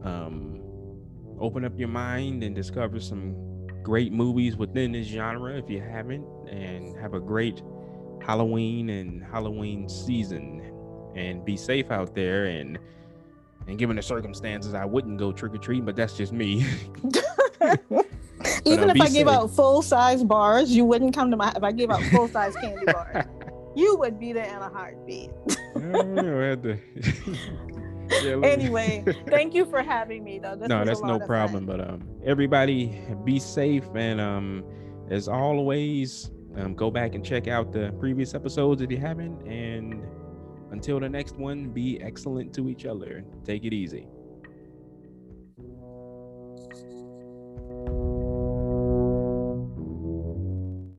um, open up your mind and discover some great movies within this genre if you haven't, and have a great Halloween and Halloween season. And be safe out there and. And given the circumstances, I wouldn't go trick or treating, but that's just me. [LAUGHS] Even if I gave out full size bars, you wouldn't come to my. If I gave out full size candy [LAUGHS] bars, you would be there in a heartbeat. Yeah, [LAUGHS] anyway, thank you for having me, though. This no, that's no problem. fun. But um, everybody be safe and um, as always, um, go back and check out the previous episodes if you haven't. And until the next one, be excellent to each other. Take it easy.